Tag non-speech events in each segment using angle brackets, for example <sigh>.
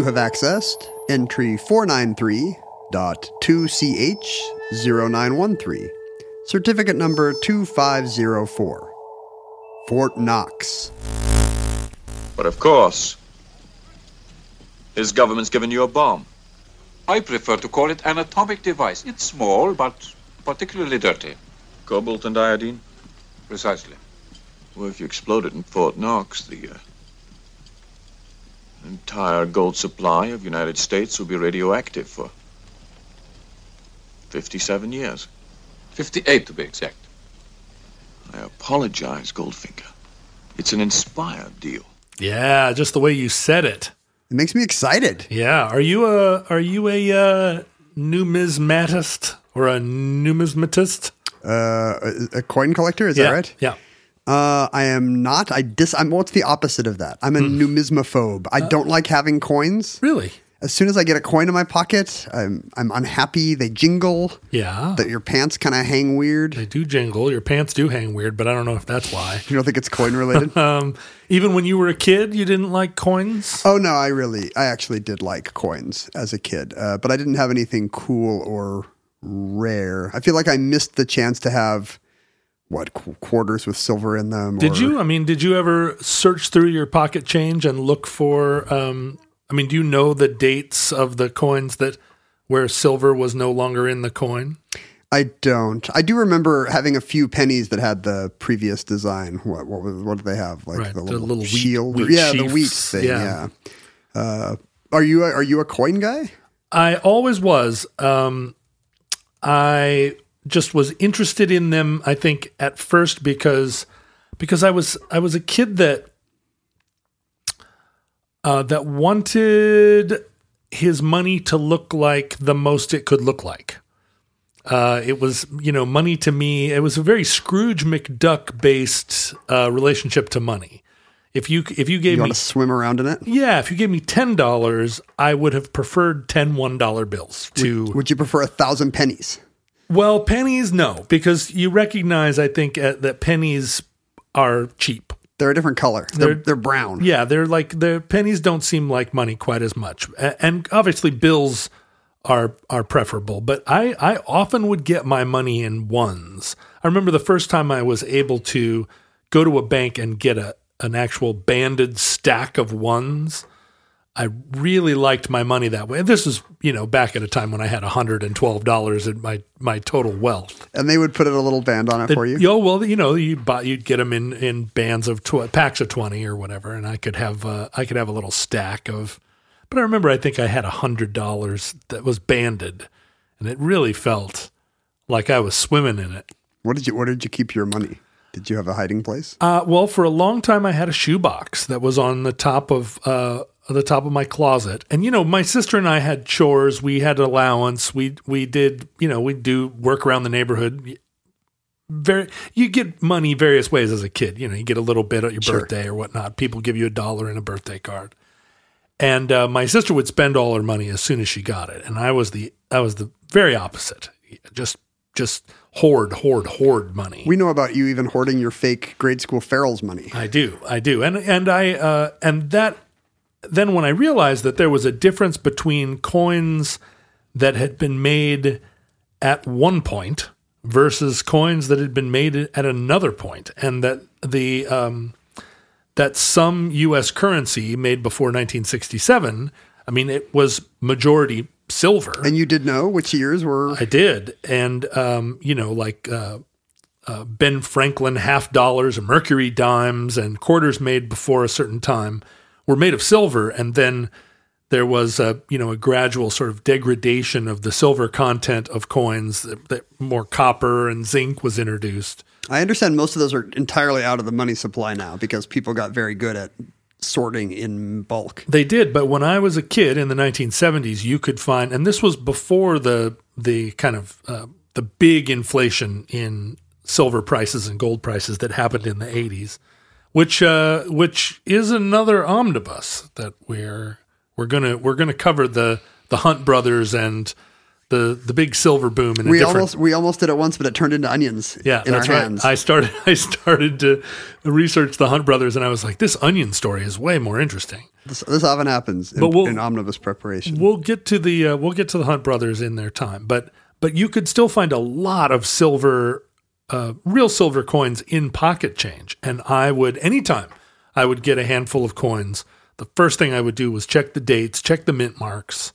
You have accessed entry 493.2CH0913, certificate number 2504, Fort Knox. But of course, his government's given you a bomb. I prefer to call it an atomic device. It's small, but particularly dirty. Cobalt and iodine? Precisely. Well, if you explode it in Fort Knox, the uh, entire gold supply of United States will be radioactive for 57 years. 58 to be exact. I apologize, Goldfinger. It's an inspired deal. Yeah, just the way you said it. It makes me excited. Yeah. Are you a are you a uh, numismatist or a numismatist? Uh, a, a coin collector, is yeah. that right? Yeah. Uh, I am not. I dis. I'm. What's the opposite of that? I'm a Hmm. numismophobe. I don't like having coins. Really? As soon as I get a coin in my pocket, I'm I'm unhappy. They jingle. Yeah. That your pants kind of hang weird. They do jingle. Your pants do hang weird, but I don't know if that's why. You don't think it's coin related? <laughs> Um, even when you were a kid, you didn't like coins. oh no, I really, I actually did like coins as a kid, uh, but I didn't have anything cool or rare. I feel like I missed the chance to have what qu- quarters with silver in them. Did or- you? I mean, did you ever search through your pocket change and look for? Um, I mean, do you know the dates of the coins that where silver was no longer in the coin? I don't. I do remember having a few pennies that had the previous design. What what, what did they have? Like Right, the the little, little wheat- shield. wheat yeah, the wheat thing. Yeah. Yeah. Uh, are you a, are you a coin guy? I always was. Um, I just was interested in them. I think at first because because I was I was a kid that uh, that wanted his money to look like the most it could look like. Uh, it was, you know, money to me. It was a very Scrooge McDuck based uh, relationship to money. If you if you gave You me to swim around in it? yeah, if you gave me ten dollars, I would have preferred 10 one dollar bills to Would you prefer a thousand pennies? Well pennies. No, because you recognize, I think, uh, that pennies are cheap. They're a different color. They're They're- they're, brown. Yeah, they're like the pennies don't seem like money quite as much, and obviously bills are are preferable. But I I often would get my money in ones. I remember the first time I was able to go to a bank and get a an actual banded stack of ones. I really liked my money that way. This is, you know, back at a time when I had $112 in my, my total wealth. And they would put a little band on it for you. Yo, well, you know, you buy, you'd get them in, in bands of tw- packs of 20 or whatever. And I could have, uh, I could have a little stack of, but I remember, I think I had a hundred dollars that was banded and it really felt like I was swimming in it. What did you Where did you keep your money? Did you have a hiding place? Uh, well, for a long time, I had a shoebox that was on the top of uh, the top of my closet, and you know, my sister and I had chores. We had allowance. We we did you know we do work around the neighborhood. Very, you get money various ways as a kid. You know, you get a little bit at your Sure. birthday or whatnot. People give you a dollar and a birthday card. And uh, my sister would spend all her money as soon as she got it, and I was the I was the very opposite. Just just hoard, hoard, hoard money. We know about you even hoarding your fake grade school ferals money. I do, I do, and and I uh, and that. Then when I realized that there was a difference between coins that had been made at one point versus coins that had been made at another point, and that the um, that some U.S. currency made before 1967, I mean, it was majority silver. And you did know which years were. I did, and um, you know, like uh, uh, Ben Franklin half dollars, and Mercury dimes, and quarters made before a certain time were made of silver, and then there was a you know a gradual sort of degradation of the silver content of coins. That, that more copper and zinc was introduced. I understand most of those are entirely out of the money supply now because people got very good at sorting in bulk. They did, but when I was a kid in the 1970s, you could find, and this was before the the kind of uh, the big inflation in silver prices and gold prices that happened in the 80s, which uh, which is another omnibus that we're we're gonna we're gonna cover the the Hunt brothers and the the big silver boom in a We different almost we almost did it once, but it turned into onions. yeah, in that's our right. hands. I started <laughs> I started to research the Hunt brothers, and I was like, this onion story is way more interesting. this, this often happens in, But we'll- in omnibus preparation. We'll get to the uh, we'll get to the Hunt brothers in their time, but but you could still find a lot of silver, uh, real silver coins in pocket change, and I would anytime I would get a handful of coins. The first thing I would do was check the dates, check the mint marks,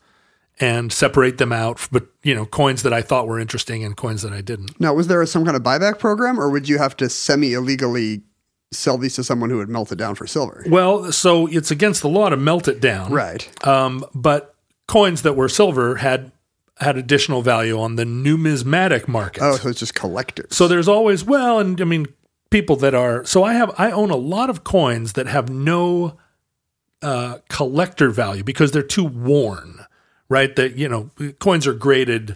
and separate them out. But you know, coins that I thought were interesting and coins that I didn't. now, was there some kind of buyback program, or would you have to semi illegally sell these to someone who would melt it down for silver? Well, so it's against the law to melt it down, Right. Um, but coins that were silver had had additional value on the numismatic market. Oh, so it's just collectors. So there's always well, and I mean people that are. So I have I own a lot of coins that have no uh, collector value because they're too worn. Right, that you know coins are graded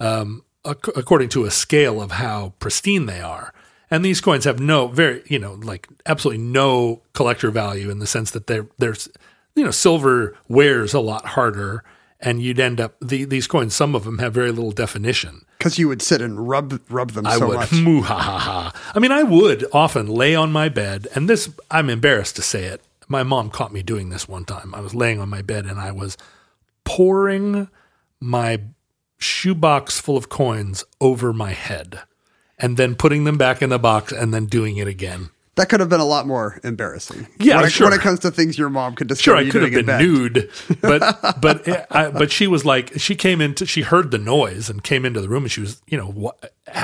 um, ac- according to a scale of how pristine they are. And these coins have no very, you know, like absolutely no collector value in the sense that they're there's, you know, silver wears a lot harder, and you'd end up the, these coins. Some of them have very little definition. Because you would sit and rub rub them I so would. much. Moo ha ha ha. I mean, I would often lay on my bed, and this, I'm embarrassed to say it. My mom caught me doing this one time. I was laying on my bed and I was pouring my shoebox full of coins over my head and then putting them back in the box and then doing it again. That could have been a lot more embarrassing. Yeah, when it, sure. when it comes to things your mom could Sure, I could have been nude, but <laughs> but it, I, but she was like she came into she heard the noise and came into the room and she was you know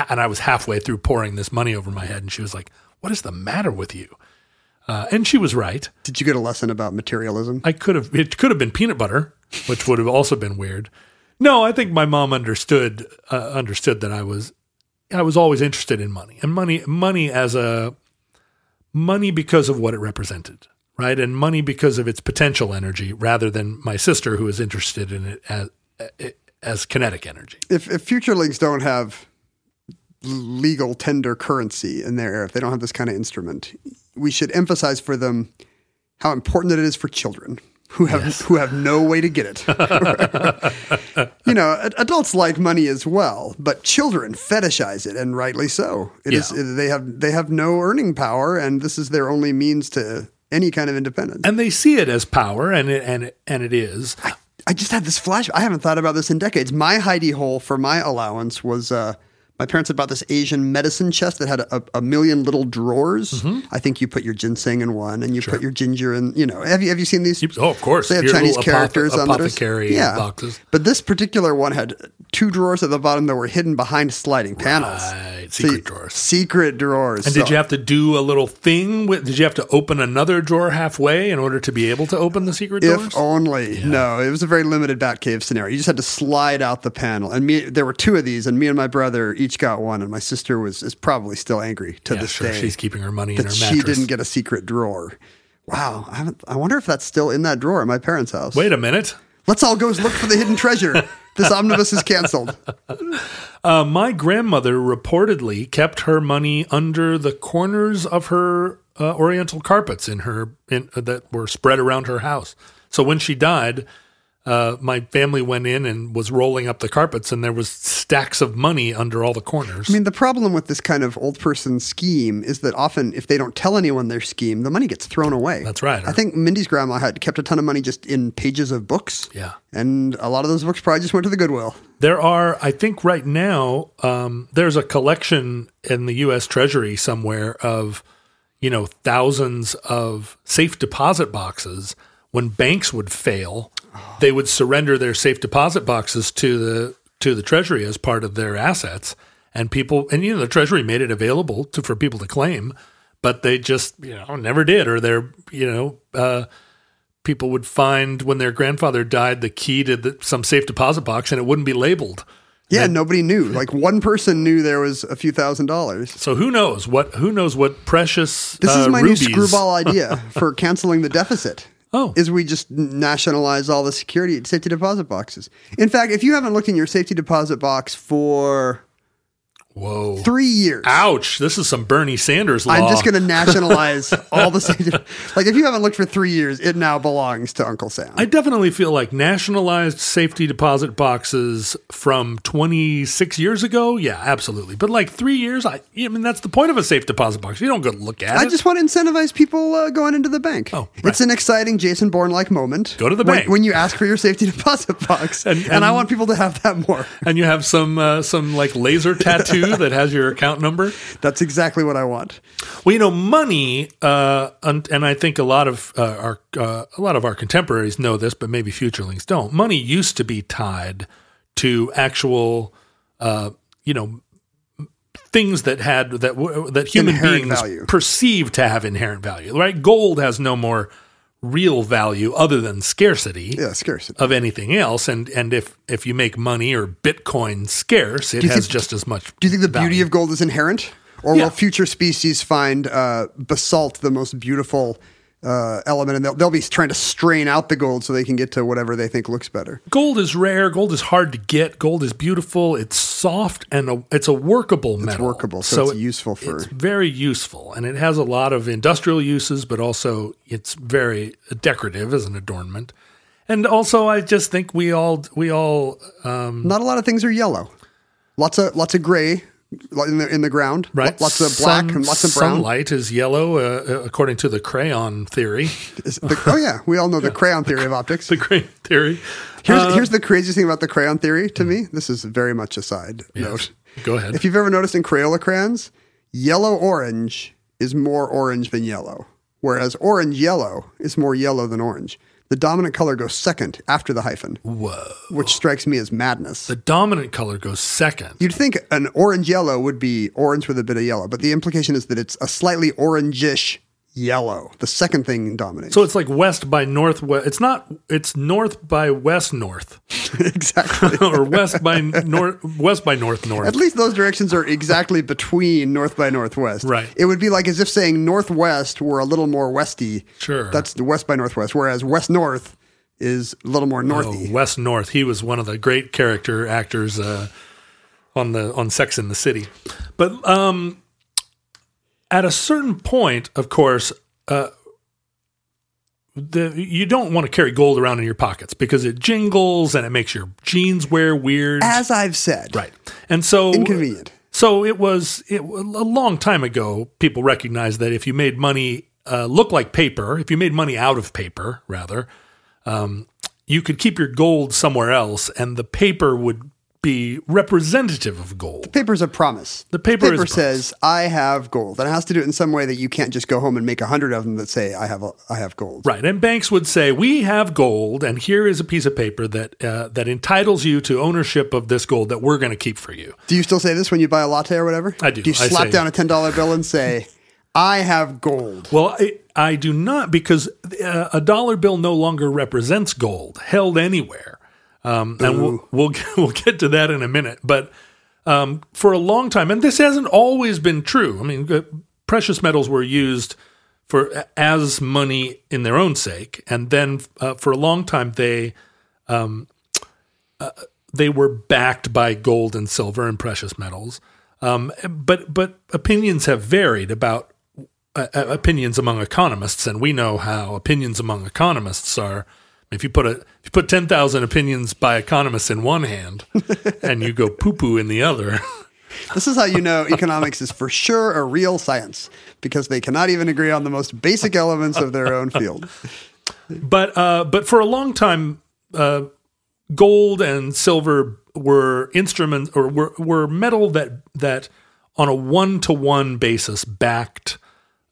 and I was halfway through pouring this money over my head and she was like, "What is the matter with you?" Uh, and she was right. Did you get a lesson about materialism? I could have it could have been peanut butter, which would have also been weird. No, I think my mom understood uh, understood that I was I was always interested in money and money money as a money because of what it represented, right? And money because of its potential energy rather than my sister who is interested in it as as kinetic energy. if if futurelings don't have legal tender currency in there, if they don't have this kind of instrument, we should emphasize for them how important it is for children who have who have no way to get it. <laughs> <laughs> you know, adults like money as well, but children fetishize it, and rightly so. It is Yeah. they have they have no earning power, and this is their only means to any kind of independence. And they see it as power and it, and it, and it is. I just had this flash. I haven't thought about this in decades. My hidey hole for my allowance was uh, my parents had bought this Asian medicine chest that had a, a million little drawers. Mm-hmm. I think you put your ginseng in one, and you put your ginger in. You know, have you have you seen these? Oh, of course. They have Your Chinese little apothe- characters on those. apothecary boxes. But this particular one had two drawers at the bottom that were hidden behind sliding panels. Right, So secret you- drawers. Secret drawers. And So- did you have to do a little thing with? Did you have to open another drawer halfway in order to be able to open the secret doors? If only. No, it was a very limited Batcave scenario. You just had to slide out the panel. And me there were two of these, and me and my brother each got one, and my sister was is probably still angry to yeah, this sure. day. She's keeping her money in that her she didn't get a secret drawer. Wow. I haven't I wonder if that's still in that drawer at my parents' house. Wait a minute. Let's all go look for the hidden treasure. <laughs> This omnibus is canceled. <laughs> Uh, my grandmother reportedly kept her money under the corners of her uh, oriental carpets in her in, uh, that were spread around her house. So when she died, uh, my family went in and was rolling up the carpets, and there was stacks of money under all the corners. I mean, the problem with this kind of old person scheme is that often, if they don't tell anyone their scheme, the money gets thrown away. That's right. I think Mindy's grandma had kept a ton of money just in pages of books. Yeah. And a lot of those books probably just went to the Goodwill. There are, I think, right now, um, there's a collection in the U.S. Treasury somewhere of, you know, thousands of safe deposit boxes. When banks would fail, they would surrender their safe deposit boxes to the to the Treasury as part of their assets, and people, and you know, the Treasury made it available to for people to claim, but they just, you know, never did, or they're, you know. Uh, people would find when their grandfather died the key to the, some safe deposit box and it wouldn't be labeled. Yeah, nobody knew. Like one person knew there was a few thousand dollars. So who knows what who knows what precious This uh, is my rubies. new screwball idea for canceling the deficit. Oh. Is we just nationalize all the security safety deposit boxes. In fact, if you haven't looked in your safety deposit box for Whoa. three years, Ouch, this is some Bernie Sanders law. I'm just going to nationalize <laughs> all the safety. Like if you haven't looked for three years, it now belongs to Uncle Sam. I definitely feel like nationalized safety deposit boxes from 26 years ago. Yeah, absolutely. But like three years, I, I mean, that's the point of a safe deposit box. You don't go look at I it. I just want to incentivize people uh, going into the bank. Oh, right. It's an exciting Jason Bourne like moment. Go to the when, bank. when you ask for your safety <laughs> deposit box, And- and, I want people to have that more. and you have some uh, some like laser <laughs> tattoo that has your account number. <laughs> That's exactly what I want. Well, you know, money, uh, and, and I think a lot of uh, our uh, a lot of our contemporaries know this, but maybe futurelings don't. Money used to be tied to actual, uh, you know, things that had that that human Inherent beings value. perceive to have inherent value. Right? Gold has no more real value other than scarcity Yeah, scarcity. of anything else. And and if if you make money or Bitcoin scarce, it has think- just as much. Do you think the beauty of gold is inherent? Or Yeah. will future species find uh, basalt the most beautiful uh, element and they'll, they'll be trying to strain out the gold so they can get to whatever they think looks better? Gold is rare. Gold is hard to get. Gold is beautiful. It's soft and a, it's a workable metal. workable, so it's useful for- It's very useful, and it has a lot of industrial uses, but also it's very decorative as an adornment. And also, I just think we all we all um, Not a lot of things are yellow. Lots of lots of gray in the in the ground. right. Lots of black Sun- and lots of brown. Sunlight is yellow, uh, according to the crayon theory. <laughs> The- oh yeah, we all know the <laughs> crayon theory of optics. the crayon theory. Here's, Uh, here's the craziest thing about the crayon theory to me. This is very much a side note. Go ahead. If you've ever noticed in Crayola crayons, yellow orange is more orange than yellow, whereas orange yellow is more yellow than orange. The dominant color goes second after the hyphen, Whoa. which strikes me as madness. The dominant color goes second. You'd think an orange yellow would be orange with a bit of yellow, but the implication is that it's a slightly orangish yellow. The second thing dominates. So it's like west by northwest. It's not. It's north by west north, <laughs> <laughs> exactly. or west by north west by north north. At least those directions are exactly between north by northwest. Right. It would be like as if saying northwest were a little more westy. Sure. That's the west by northwest, whereas west north is a little more Oh, northy. west north. He was one of the great character actors uh, on the on Sex in the City. But um, at a certain point, of course. Uh, the, you don't want to carry gold around in your pockets because it jingles and it makes your jeans wear weird. As I've said, Right. And so Inconvenient. So it was it, a long time ago. People recognized that if you made money uh, look like paper, if you made money out of paper, rather, um, you could keep your gold somewhere else, and the paper would be representative of gold. The paper's a promise. The paper a paper says, "I have gold," and it has to do it in some way that you can't just go home and make a hundred of them that say, "I have, a, I have gold." Right, and banks would say, "We have gold, and here is a piece of paper that uh, that entitles you to ownership of this gold that we're going to keep for you." Do you still say this when you buy a latte or whatever? I do. Do you I slap say- down a ten dollar bill and say, <laughs> "I have gold"? Well, I, I do not because uh, a dollar bill no longer represents gold held anywhere, um, and we'll, we'll <laughs> we'll get to that in a minute. But um, for a long time, and this hasn't always been true. I mean, uh, precious metals were used for as money in their own sake, and then uh, for a long time they um, uh, they were backed by gold and silver and precious metals. Um, but but opinions have varied about uh, uh, opinions among economists, and we know how opinions among economists are If you put a if you put ten thousand opinions by economists in one hand, <laughs> and you go poo poo in the other, This is how you know <laughs> economics is for sure a real science because they cannot even agree on the most basic elements of their own field. but uh, but for a long time, uh, gold and silver were instruments or were, were metal that that on a one to one basis backed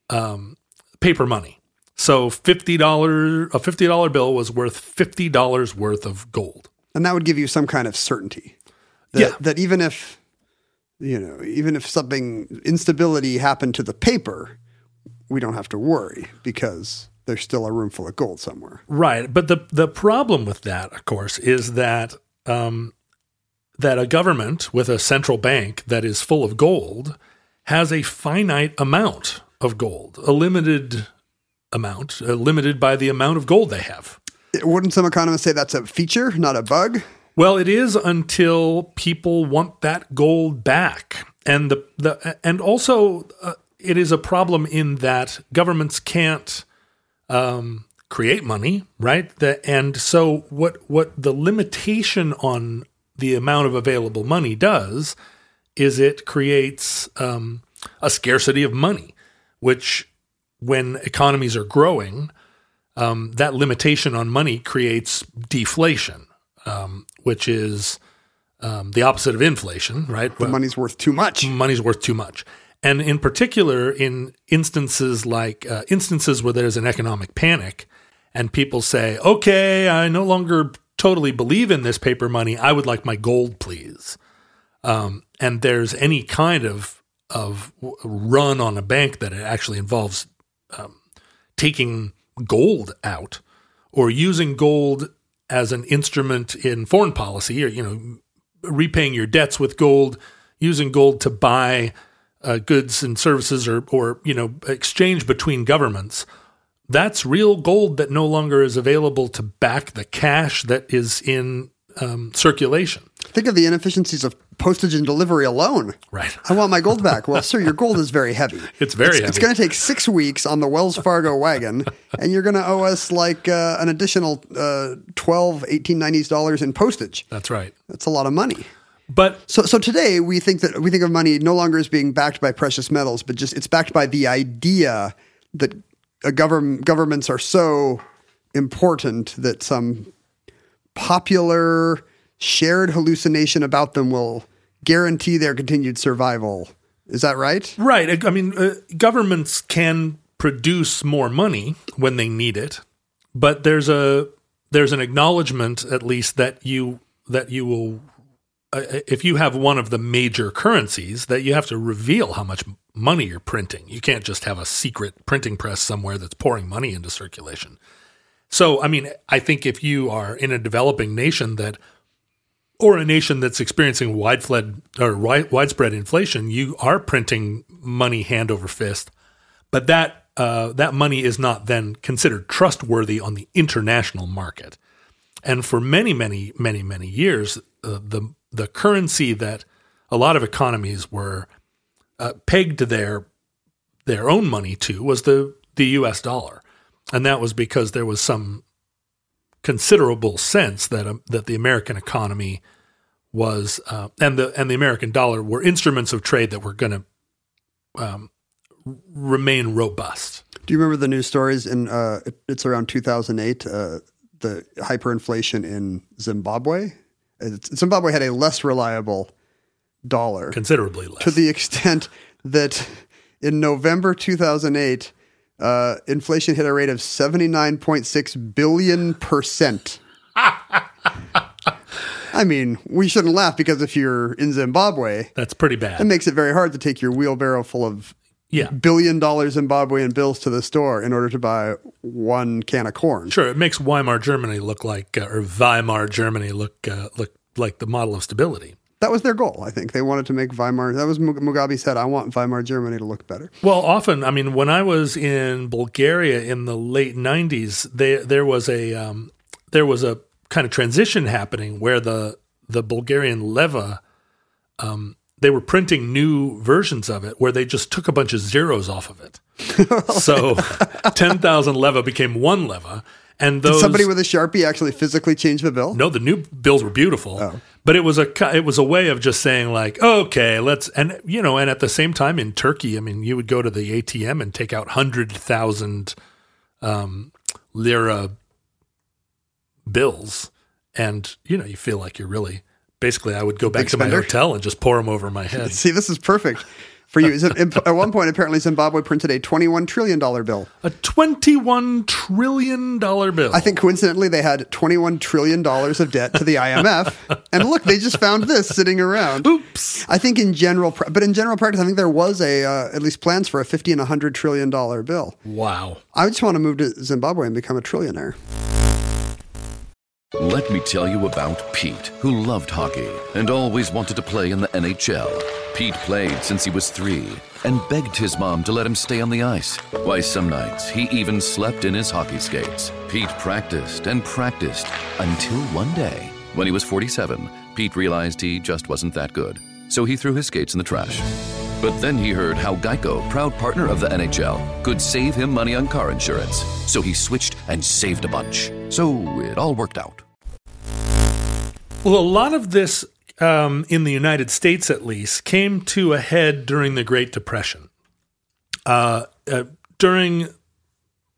um, paper money. So fifty dollar a fifty dollar bill was worth fifty dollars worth of gold. And that would give you some kind of certainty. That, Yeah. that even if you know, even if something instability happened to the paper, we don't have to worry because there's still a room full of gold somewhere. Right, but the the problem with that, of course, is that um, that a government with a central bank that is full of gold has a finite amount of gold, a limited amount, uh, limited by the amount of gold they have. Wouldn't some economists say that's a feature, not a bug? Well, it is until people want that gold back, and the the and also uh, it is a problem in that governments can't um, create money, right? The, and so what what the limitation on the amount of available money does is it creates um, a scarcity of money, which when economies are growing, um, that limitation on money creates deflation, um, which is um, the opposite of inflation, right? The money's worth too much. money's worth too much. And in particular, in instances like uh, instances where there's an economic panic and people say, okay, I no longer totally believe in this paper money. I would like my gold, please. Um, and there's any kind of, of run on a bank that it actually involves um, taking gold out or using gold as an instrument in foreign policy or, you know, repaying your debts with gold, using gold to buy uh, goods and services or, or, you know, exchange between governments. That's real gold that no longer is available to back the cash that is in um, circulation. Think of the inefficiencies of postage and delivery alone. Right. I want my gold <laughs> back. Well, sir, your gold is very heavy. It's very It's heavy. going to take six weeks on the Wells Fargo wagon, and you're going to owe us like uh, an additional uh, 12 1890s dollars in postage. That's right. That's a lot of money. But So, so today we think that we think of money no longer as being backed by precious metals, but just it's backed by the idea that a government governments are so important that some popular shared hallucination about them will guarantee their continued survival. Is that right? Right. I mean, uh, governments can produce more money when they need it, but there's a there's an acknowledgement, at least, that you that you will, uh, if you have one of the major currencies, that you have to reveal how much money you're printing. You can't just have a secret printing press somewhere that's pouring money into circulation. So, I mean, I think if you are in a developing nation that or a nation that's experiencing widespread or widespread inflation, you are printing money hand over fist, but that uh, that money is not then considered trustworthy on the international market. And for many, many, many, many years, uh, the the currency that a lot of economies were uh, pegged their their own money to was the the U.S. dollar, and that was because there was some considerable sense that um, that the American economy was uh, and the and the American dollar were instruments of trade that were going to um, remain robust. Do you remember the news stories in? Uh, it- it's around 2008. Uh, the hyperinflation in Zimbabwe. It's- Zimbabwe had a less reliable dollar Considerably less. to the extent that in November 2008, uh, inflation hit a rate of 79.6 billion percent. <laughs> I mean, we shouldn't laugh because if you're in Zimbabwe, That's pretty bad. it makes it very hard to take your wheelbarrow full of Yeah, billion dollar Zimbabwean bills to the store in order to buy one can of corn. sure. It makes Weimar Germany look like uh, or Weimar Germany look uh, look like the model of stability. That was their goal, I think. They wanted to make Weimar. That was Mugabe said, "I want Weimar Germany to look better." Well, often, I mean, when I was in Bulgaria in the late '90s, there there was a um, there was a kind of transition happening where the the Bulgarian leva um, they were printing new versions of it where they just took a bunch of zeros off of it. <laughs> so ten thousand leva became one leva, And Did somebody with a sharpie actually physically change the bill? no, the new bills were beautiful, but it was a it was a way of just saying like, okay, let's and you know, and at the same time in Turkey, I mean, you would go to the ATM and take out hundred thousand um, lira bills, and you know, you feel like you're really basically. I would go back to my hotel and just pour them over my head. <laughs> See, this is perfect for you. At one point, apparently, Zimbabwe printed a $21 trillion bill. A twenty-one trillion dollar bill. I think coincidentally, they had $21 trillion of debt to the IMF. <laughs> and look, they just found this sitting around. Oops. I think in general, but in general practice, I think there was a uh, at least plans for a 50 and 100 trillion dollar bill. Wow. I just want to move to Zimbabwe and become a trillionaire. Let me tell you about Pete, who loved hockey and always wanted to play in the NHL. Pete played since he was three and begged his mom to let him stay on the ice. Why, some nights he even slept in his hockey skates. Pete practiced and practiced until one day, when he was 47, Pete realized he just wasn't that good. So he threw his skates in the trash. But then he heard how Geico, proud partner of the NHL, could save him money on car insurance. So he switched and saved a bunch. So it all worked out. Well, a lot of this um, in the United States, at least, came to a head during the Great Depression. Uh, uh, during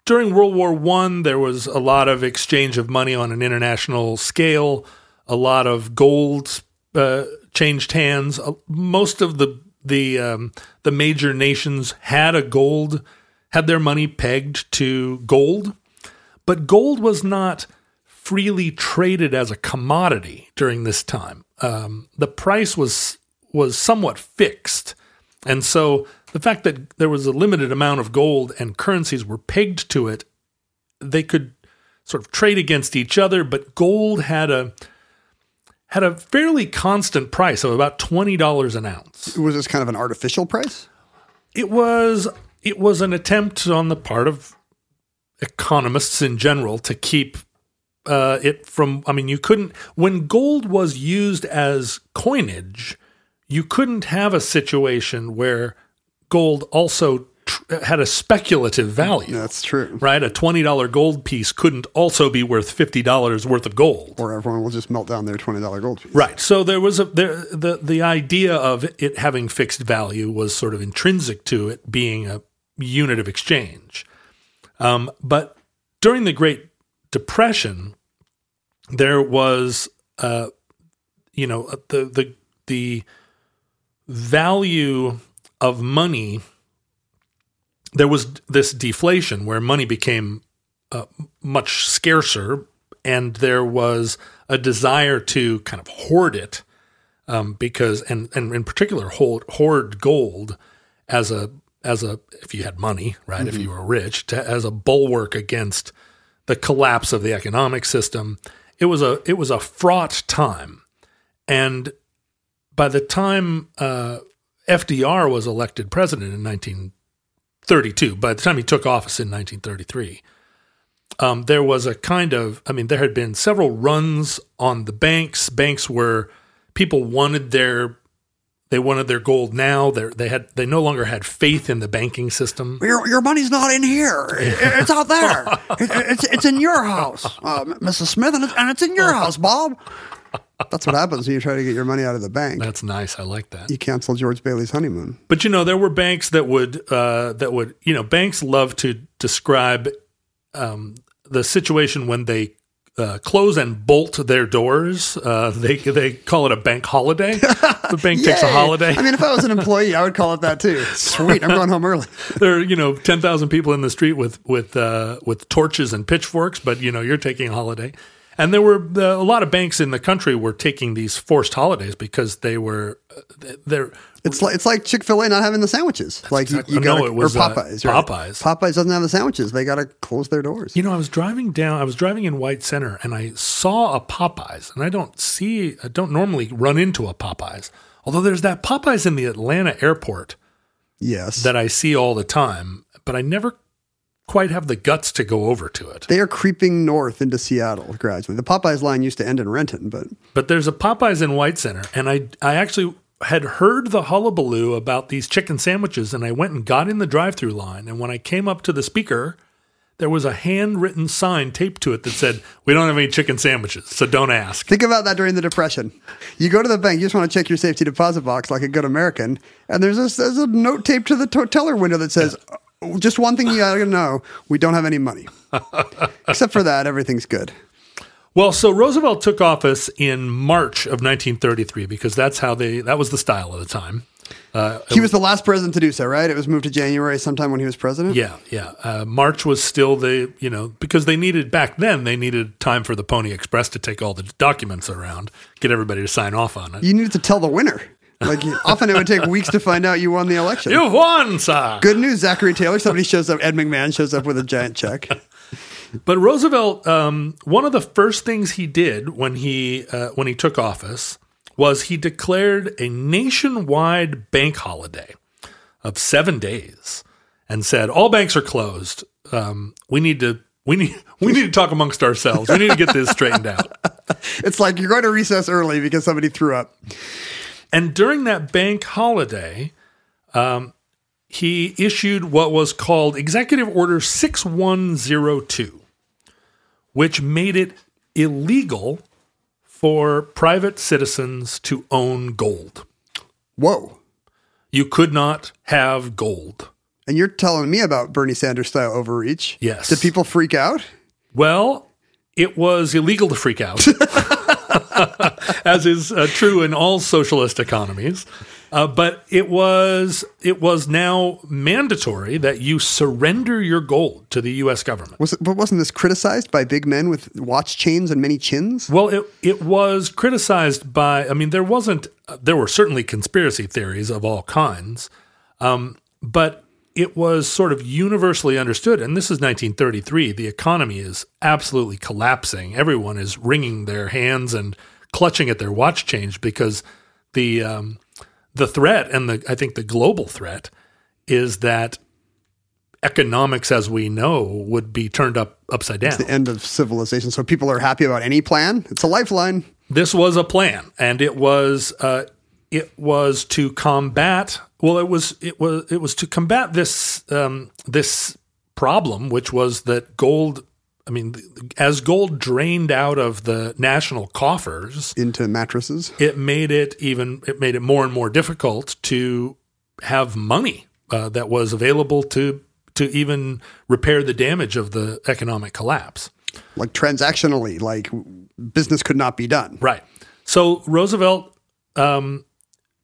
during World War One, there was a lot of exchange of money on an international scale. A lot of gold uh, changed hands. Uh, most of the the um, the major nations had a gold had their money pegged to gold, but gold was not freely traded as a commodity during this time. Um, the price was was somewhat fixed, and so the fact that there was a limited amount of gold and currencies were pegged to it, they could sort of trade against each other. But gold had a had a fairly constant price of about twenty dollars an ounce. Was this kind of an artificial price? It was it was an attempt on the part of economists in general to keep uh, it from. I mean, you couldn't when gold was used as coinage, you couldn't have a situation where gold also tr- had a speculative value. That's true. Right, a twenty dollar gold piece couldn't also be worth fifty dollars worth of gold. Or everyone will just melt down their twenty dollar gold piece. Right. So there was a there, the the idea of it having fixed value was sort of intrinsic to it being a unit of exchange. Um, but during the Great Depression, there was uh, you know the the the value of money. There was this deflation where money became uh, much scarcer, and there was a desire to kind of hoard it um, because, and and in particular, hold, hoard gold as a as a if you had money, right? If you were rich, to, as a bulwark against the collapse of the economic system. It was a it was a fraught time, and by the time uh, FDR was elected president in 1932, by the time he took office in 1933 um, there was a kind of, I mean, there had been several runs on the banks. Banks were people wanted their, they wanted their gold now. They they had they no longer had faith in the banking system. Your, your money's not in here. It- It's out there. <laughs> It- it's, it's in your house, uh, Mrs. Smith, and it's, and it's in your house, Bob. That's what happens when you try to get your money out of the bank. That's nice. I like that. You cancel George Bailey's honeymoon. But you know, there were banks that would uh, that would you know banks love to describe um, the situation when they uh, close and bolt their doors. Uh, they they call it a bank holiday. <laughs> the bank takes a holiday. I mean, if I was an employee, I would call it that too. Sweet, I'm going home early. <laughs> there are you know ten thousand people in the street with with uh, with torches and pitchforks, but you know you're taking a holiday. And there were uh, a lot of banks in the country were taking these forced holidays because they were uh, they're It's like it's like Chick Fil A not having the sandwiches. like you, exactly- you no, gotta, it was, or uh, Popeyes. right? Popeyes. Popeyes doesn't have the sandwiches. They got to close their doors. You know, I was driving down. I was driving in White Center, and I saw a Popeyes, and I don't see. I don't normally run into a Popeyes, although there's that Popeyes in the Atlanta airport yes, that I see all the time, but I never quite have the guts to go over to it. they are creeping north into Seattle gradually. The Popeyes line used to end in Renton, but But there's a Popeyes in White Center, and I I actually had heard the hullabaloo about these chicken sandwiches, and I went and got in the drive-through line, and when I came up to the speaker, there was a handwritten sign taped to it that said, "We don't have any chicken sandwiches, so don't ask." Think about that during the Depression. You go to the bank, you just want to check your safety deposit box like a good American, and there's a, there's a note taped to the teller window that says, "Oh, just one thing you gotta know, we don't have any money. <laughs> Except for that, everything's good. Well, so Roosevelt took office in March of 1933 because that's how they that was the style at the time. He was the last president to do so, right? It was moved to January sometime when he was president. Yeah, yeah. Uh, March was still the you know because they needed back then they needed time for the Pony Express to take all the documents around, get everybody to sign off on it. You needed to tell the winner. Like often it would take weeks to find out you won the election. You won, sir. Good news, Zachary Taylor. Somebody shows up. Ed McMahon shows up with a giant check. <laughs> But Roosevelt, um, one of the first things he did when he uh, when he took office was he declared a nationwide bank holiday of seven days and said all banks are closed. Um, we need to we need <laughs> we need to talk amongst ourselves. We need to get this straightened out. <laughs> It's like you're going to recess early because somebody threw up. And during that bank holiday, um, he issued what was called Executive Order 6102, which made it illegal for private citizens to own gold. Whoa. You could not have gold. And you're telling me about Bernie Sanders style overreach. Yes. Did people freak out? Well, it was illegal to freak out, <laughs> <laughs> as is uh, true in all socialist economies. Uh, but it was it was now mandatory that you surrender your gold to the U.S. government. Was it, but wasn't this criticized by big men with watch chains and many chins? Well, it it was criticized by. I mean, there wasn't. uh, There were certainly conspiracy theories of all kinds, um, but it was sort of universally understood. And this is 1933. The economy is absolutely collapsing. Everyone is wringing their hands and clutching at their watch change because the um, the threat and the I think the global threat is that economics as we know would be turned up upside down. The end of civilization. So people are happy about any plan. It's a lifeline. this was a plan, and it was uh, it was to combat. Well, it was it was it was to combat this um, this problem, which was that gold. I mean, as gold drained out of the national coffers, Into mattresses. it made it even it made it more and more difficult to have money uh, that was available to to even repair the damage of the economic collapse. Like transactionally, like business could not be done. Right. So Roosevelt um,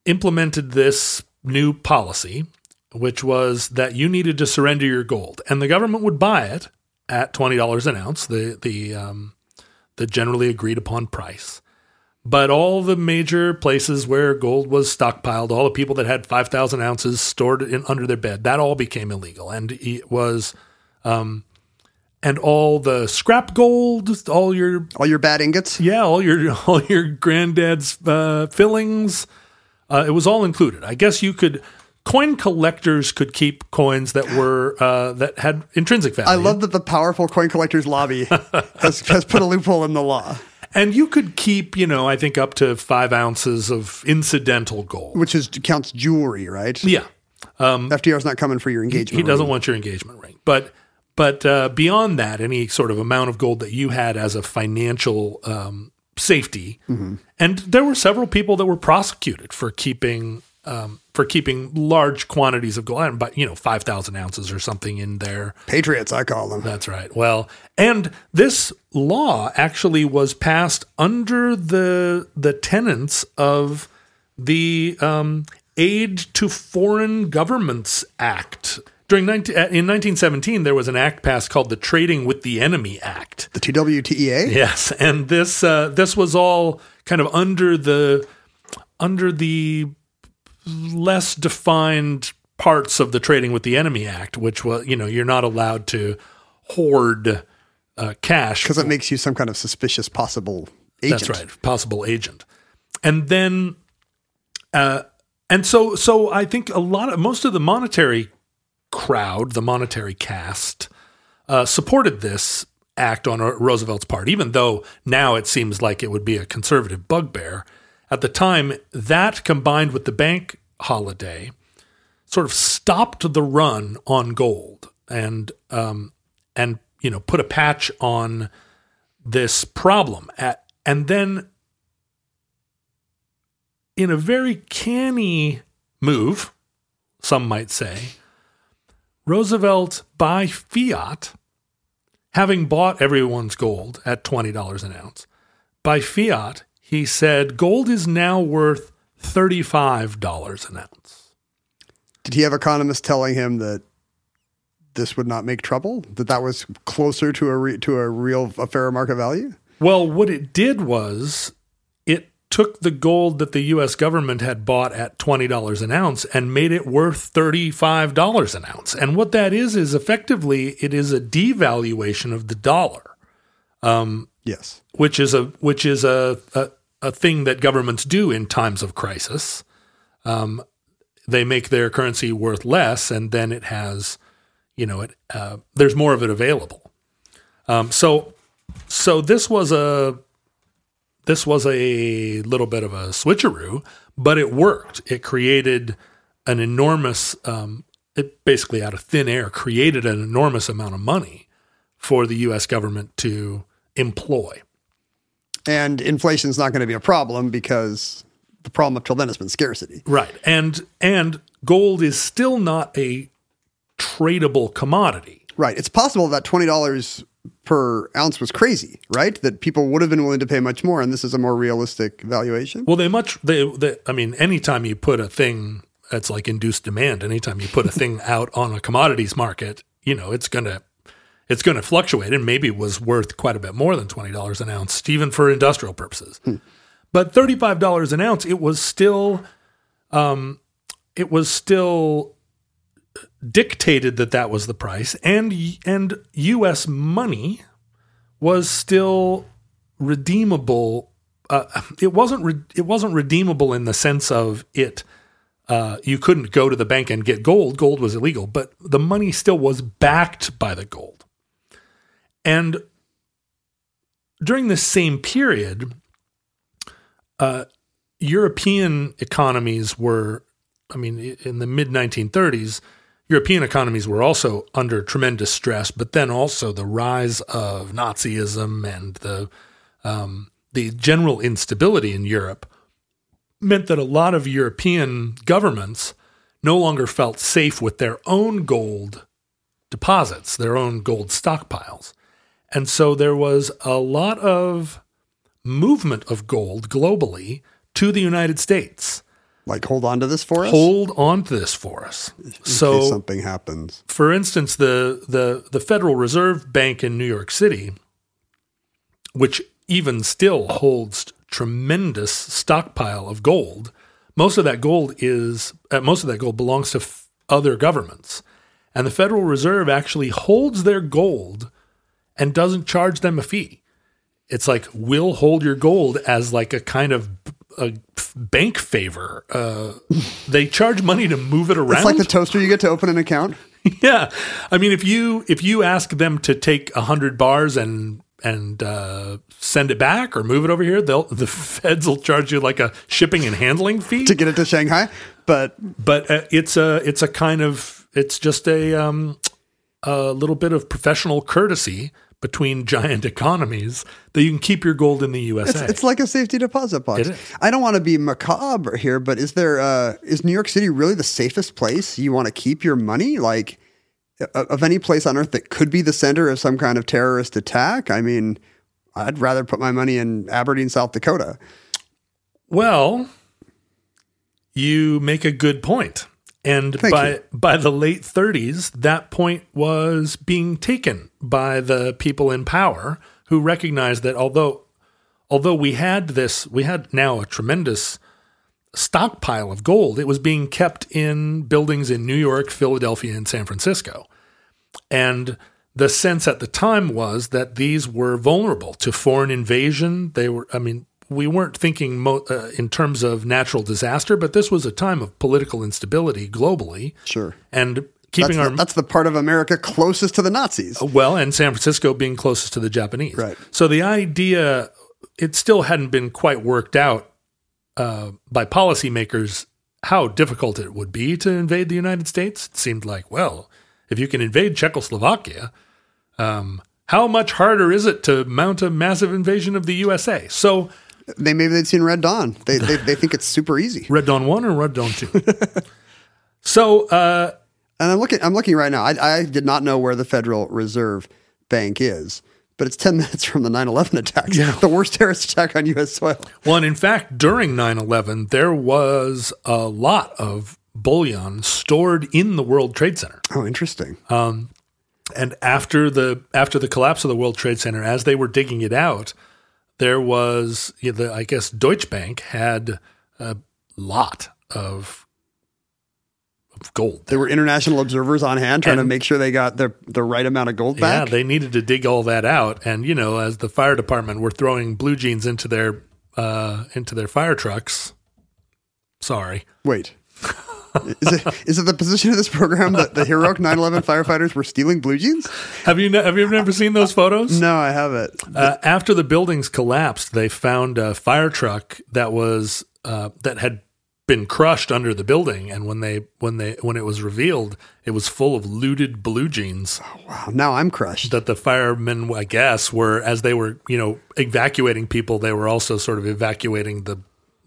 implemented this new policy, which was that you needed to surrender your gold, and the government would buy it at twenty dollars an ounce, the the um, the generally agreed upon price. But all the major places where gold was stockpiled, all the people that had five thousand ounces stored in under their bed, that all became illegal, and it was. Um, and all the scrap gold, all your All your bad ingots. yeah, all your <laughs> all your granddad's uh, fillings. Uh, it was all included. I guess you could. Coin collectors could keep coins that were uh, that had intrinsic value. I love that the powerful coin collectors lobby <laughs> has, has put a loophole in the law, and you could keep, you know, I think up to five ounces of incidental gold. which is counts jewelry, right? Yeah, Um, FDR's not coming for your engagement. he doesn't ring. want your engagement ring, but but uh, beyond that, any sort of amount of gold that you had as a financial um, safety, and there were several people that were prosecuted for keeping um, for keeping large quantities of gold, but you know, five thousand ounces or something in there. patriots. I call them. That's right. Well, and this law actually was passed under the the tenets of the um, Aid to Foreign Governments Act. During 19, uh, in 1917, there was an act passed called the Trading with the Enemy Act. The TWTEA. Yes, and this uh, this was all kind of under the under the less defined parts of the Trading with the Enemy Act, which was you know you're not allowed to hoard uh, cash because it makes you some kind of suspicious possible agent. that's right, possible agent. And then, uh, and so, so I think a lot of most of the monetary crowd, the monetary caste, uh, supported this act on Roosevelt's part, even though now it seems like it would be a conservative bugbear. At the time, that combined with the bank holiday sort of stopped the run on gold. And um, and you know put a patch on this problem at, and then in a very canny move some might say Roosevelt by fiat having bought everyone's gold at $20 an ounce by fiat he said gold is now worth $35 an ounce Did he have economists telling him that this would not make trouble? That that was closer to a re- to a real a fair market value? Well, what it did was took the gold that the US government had bought at $20 an ounce and made it worth $35 an ounce. And what that is is effectively it is a devaluation of the dollar, Yes. which is a which is a a, a thing that governments do in times of crisis. Um, they make their currency worth less, and then it has, you know, it uh, there's more of it available. Um, so, so this was a this was a little bit of a switcheroo, but it worked. It created an enormous, um, it basically out of thin air created an enormous amount of money for the U.S. government to employ. And inflation's not going to be a problem because the problem up till then has been scarcity. Right. And and gold is still not a tradable commodity. Right. It's possible that twenty dollars per ounce was crazy, right? That people would have been willing to pay much more, and this is a more realistic valuation. Well, they much they, they I mean, anytime you put a thing that's like induced demand, anytime you put a thing <laughs> out on a commodities market, you know, it's gonna it's gonna fluctuate and maybe was worth quite a bit more than twenty dollars an ounce, even for industrial purposes. But thirty five dollars an ounce, it was still um it was still dictated that that was the price and and US money was still redeemable uh, it wasn't re- it wasn't redeemable in the sense of it uh, you couldn't go to the bank and get gold. Gold was illegal but the money still was backed by the gold. And during this same period uh, European economies were I mean in the mid 1930s European economies were also under tremendous stress, but then also the rise of Nazism and the um, the general instability in Europe meant that a lot of European governments no longer felt safe with their own gold deposits, their own gold stockpiles. And so there was a lot of movement of gold globally to the United States. Like, hold on to this for us. Hold on to this for us. in so something happens. for instance, the the the Federal Reserve Bank in New York City, which even still holds tremendous stockpile of gold, most of that gold is uh, most of that gold belongs to f- other governments, and the Federal Reserve actually holds their gold and doesn't charge them a fee. It's like we'll hold your gold as like a kind of a bank favor. Uh, they charge money to move it around. It's like the toaster you get to open an account. <laughs> Yeah, I mean, if you if you ask them to take a hundred bars and and uh, send it back or move it over here, they'll the <laughs> feds will charge you like a shipping and handling fee. to get it to Shanghai. But But uh, it's a it's a kind of it's just a um, a little bit of professional courtesy between giant economies that you can keep your gold in the USA. it's, it's like a safety deposit box. I don't want to be macabre here, but is there uh, is New York City really the safest place you want to keep your money? Like of any place on earth that could be the center of some kind of terrorist attack? I mean, I'd rather put my money in Aberdeen, South Dakota. Well, you make a good point. And Thank by you. by the late 30s, that point was being taken by the people in power who recognized that although although we had this we had now a tremendous stockpile of gold, it was being kept in buildings in New York, Philadelphia, and San Francisco. And the sense at the time was that these were vulnerable to foreign invasion. They were, I mean, we weren't thinking mo- uh, in terms of natural disaster, but this was a time of political instability globally. Sure. And That's keeping the, our that's the part of America closest to the Nazis. well, and San Francisco being closest to the Japanese. Right. So the idea, it still hadn't been quite worked out uh, by policymakers how difficult it would be to invade the United States. It seemed like, well, if you can invade Czechoslovakia, Um, how much harder is it to mount a massive invasion of the USA? So, They maybe they'd seen Red Dawn. They they, they think it's super easy. Red Dawn 1 or Red Dawn 2? <laughs> so, uh, And I'm looking I'm looking right now. I, I did not know where the Federal Reserve Bank is, but it's 10 <laughs> minutes from the 9/11 attacks. The worst terrorist attack on US soil. well, and in fact, during 9 11, there was a lot of bullion stored in the World Trade Center. Oh, interesting. and after the after the collapse of the World Trade Center, as they were digging it out, there was you know, the I guess Deutsche Bank had a lot of, of gold. there were international observers on hand trying to make sure they got the the right amount of gold back. Yeah, they needed to dig all that out, and you know, as the fire department were throwing blue jeans into their uh, into their fire trucks. Sorry, Wait. <laughs> is it is it the position of this program that the heroic 9/11 firefighters were stealing blue jeans? have you ne- have you never seen those photos? No, I haven't. Uh, after the buildings collapsed, they found a fire truck that was uh, that had been crushed under the building, and when they when they when it was revealed, it was full of looted blue jeans Wow, now I'm crushed. that the firemen, I guess, were as they were you know evacuating people, they were also sort of evacuating the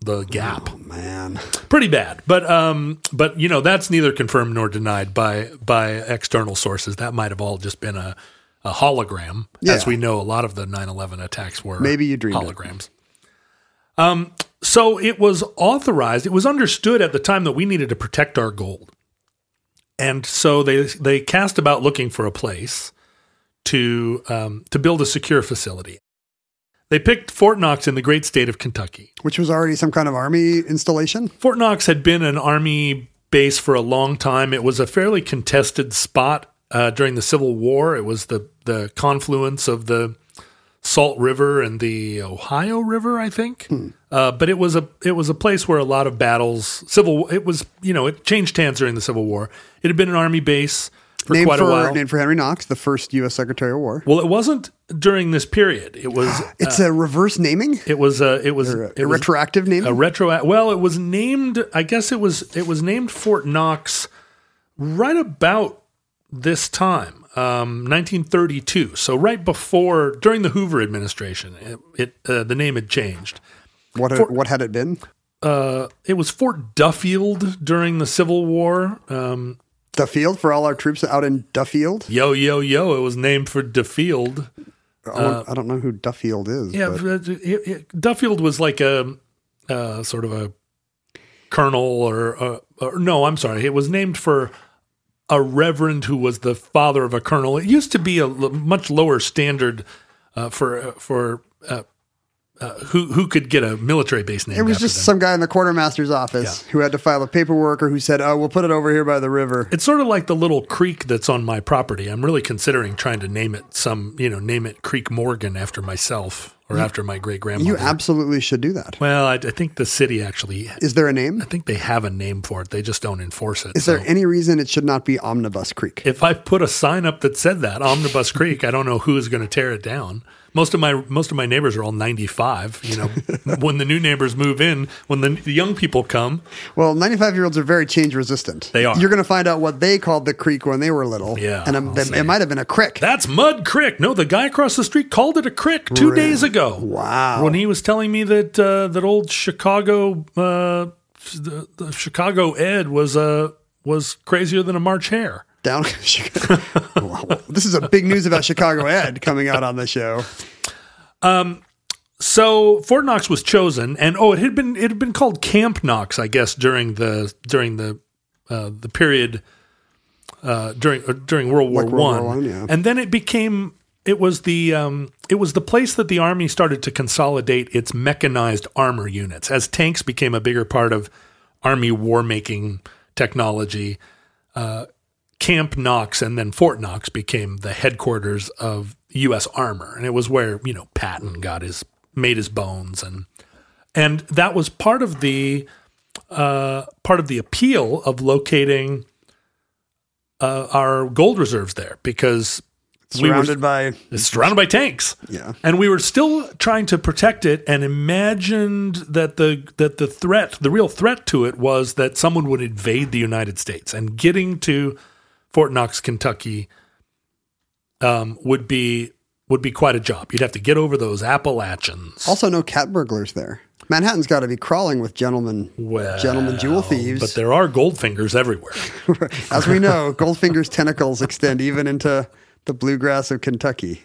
the gap. Man. Pretty bad, but um, but you know that's neither confirmed nor denied by by external sources. That might have all just been a a hologram, as we know a lot of the 9/11 attacks were. Maybe you dreamed it. holograms. Um, so it was authorized. It was understood at the time that we needed to protect our gold, and so they they cast about looking for a place to um, to build a secure facility. They picked Fort Knox in the great state of Kentucky. Which was already some kind of army installation. Fort Knox had been an army base for a long time. It was a fairly contested spot uh, during the Civil War. It was the the confluence of the Salt River and the Ohio River, I think. Uh, but it was a it was a place where a lot of battles, civil. It was you know it changed hands during the Civil War. It had been an army base for named quite for a while. named for Henry Knox, the first U.S. Secretary of War. well, it wasn't during this period. It was <gasps> It's a reverse naming, it was a it was or a, it was retroactive naming. a retro well it was named i guess it was it was named fort knox right about this time um, 1932 so right before during the hoover administration it, it uh, the name had changed what had, what had it been? uh, it was fort duffield during the civil war um, Duffield for all our troops out in Duffield. yo yo yo it was named for duffield I don't- I don't know who Duffield is. Yeah, but- it, Duffield was like a uh, sort of a colonel, or, uh, or no, I'm sorry, it was named for a reverend who was the father of a colonel. It used to be a much lower standard uh, for for uh, uh, who who could get a military base name. It was just some guy in the quartermaster's office who had to file a paperwork or who said, "Oh, we'll put it over here by the river." It's sort of like the little creek that's on my property. I'm really considering trying to name it some, you know, name it Creek Morgan after myself or after my great grandmother. You absolutely should do that. well, I, I think the city actually Is there a name? I think they have a name for it. They just don't enforce it. Is there any reason it should not be Omnibus Creek? if I put a sign up that said that Omnibus Creek, I don't know who is going to tear it down. Most of my most of my neighbors are all 95. You know, <laughs> when the new neighbors move in, when the, the young people come, Well, 95 year olds are very change resistant. They are. You're going to find out what they called the creek when they were little. Yeah, And um, I'll it, might have been a crick. that's Mud Creek. No, the guy across the street called it a crick two Really? days ago. Wow. When he was telling me that uh, that old Chicago uh, the, the Chicago Ed was uh, was crazier than a March hare. Down. <laughs> This is a big news about Chicago Ed coming out on the show. Um, So Fort Knox was chosen, and oh, it had been it had been called Camp Knox, I guess, during the during the uh, the period uh, during uh, during World War Like One, yeah. and then it became it was the um, it was the place that the army started to consolidate its mechanized armor units as tanks became a bigger part of army war making technology. Uh, Camp Knox and then Fort Knox became the headquarters of U.S. Armor, and it was where you know Patton got his made his bones, and and that was part of the uh, part of the appeal of locating uh, our gold reserves there because we were Surrounded by. it's surrounded by tanks. Yeah. And we were still trying to protect it and imagined that the that the threat, the real threat to it was that someone would invade the United States. And getting to Fort Knox, Kentucky um, would be would be quite a job. You'd have to get over those Appalachians. Also, no cat burglars there. Manhattan's got to be crawling with gentlemen, Well, gentlemen jewel thieves. But there are gold fingers everywhere. <laughs> As we know, Goldfinger's tentacles extend even into the bluegrass of Kentucky.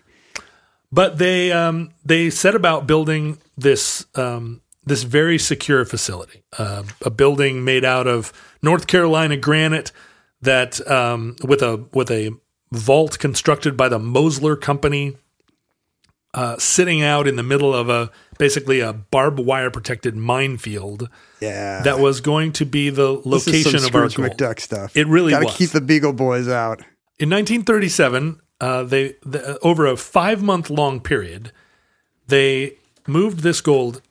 But they um, they set about building this um, this very secure facility, uh, a building made out of North Carolina granite that um, with a with a vault constructed by the Mosler Company, uh, sitting out in the middle of a basically a barbed wire protected minefield Yeah. that was going to be the This is some location of our gold. McDuck stuff. It really Gotta was. keep the Beagle Boys out. In 1937, uh, they the, over a five month long period, they moved this gold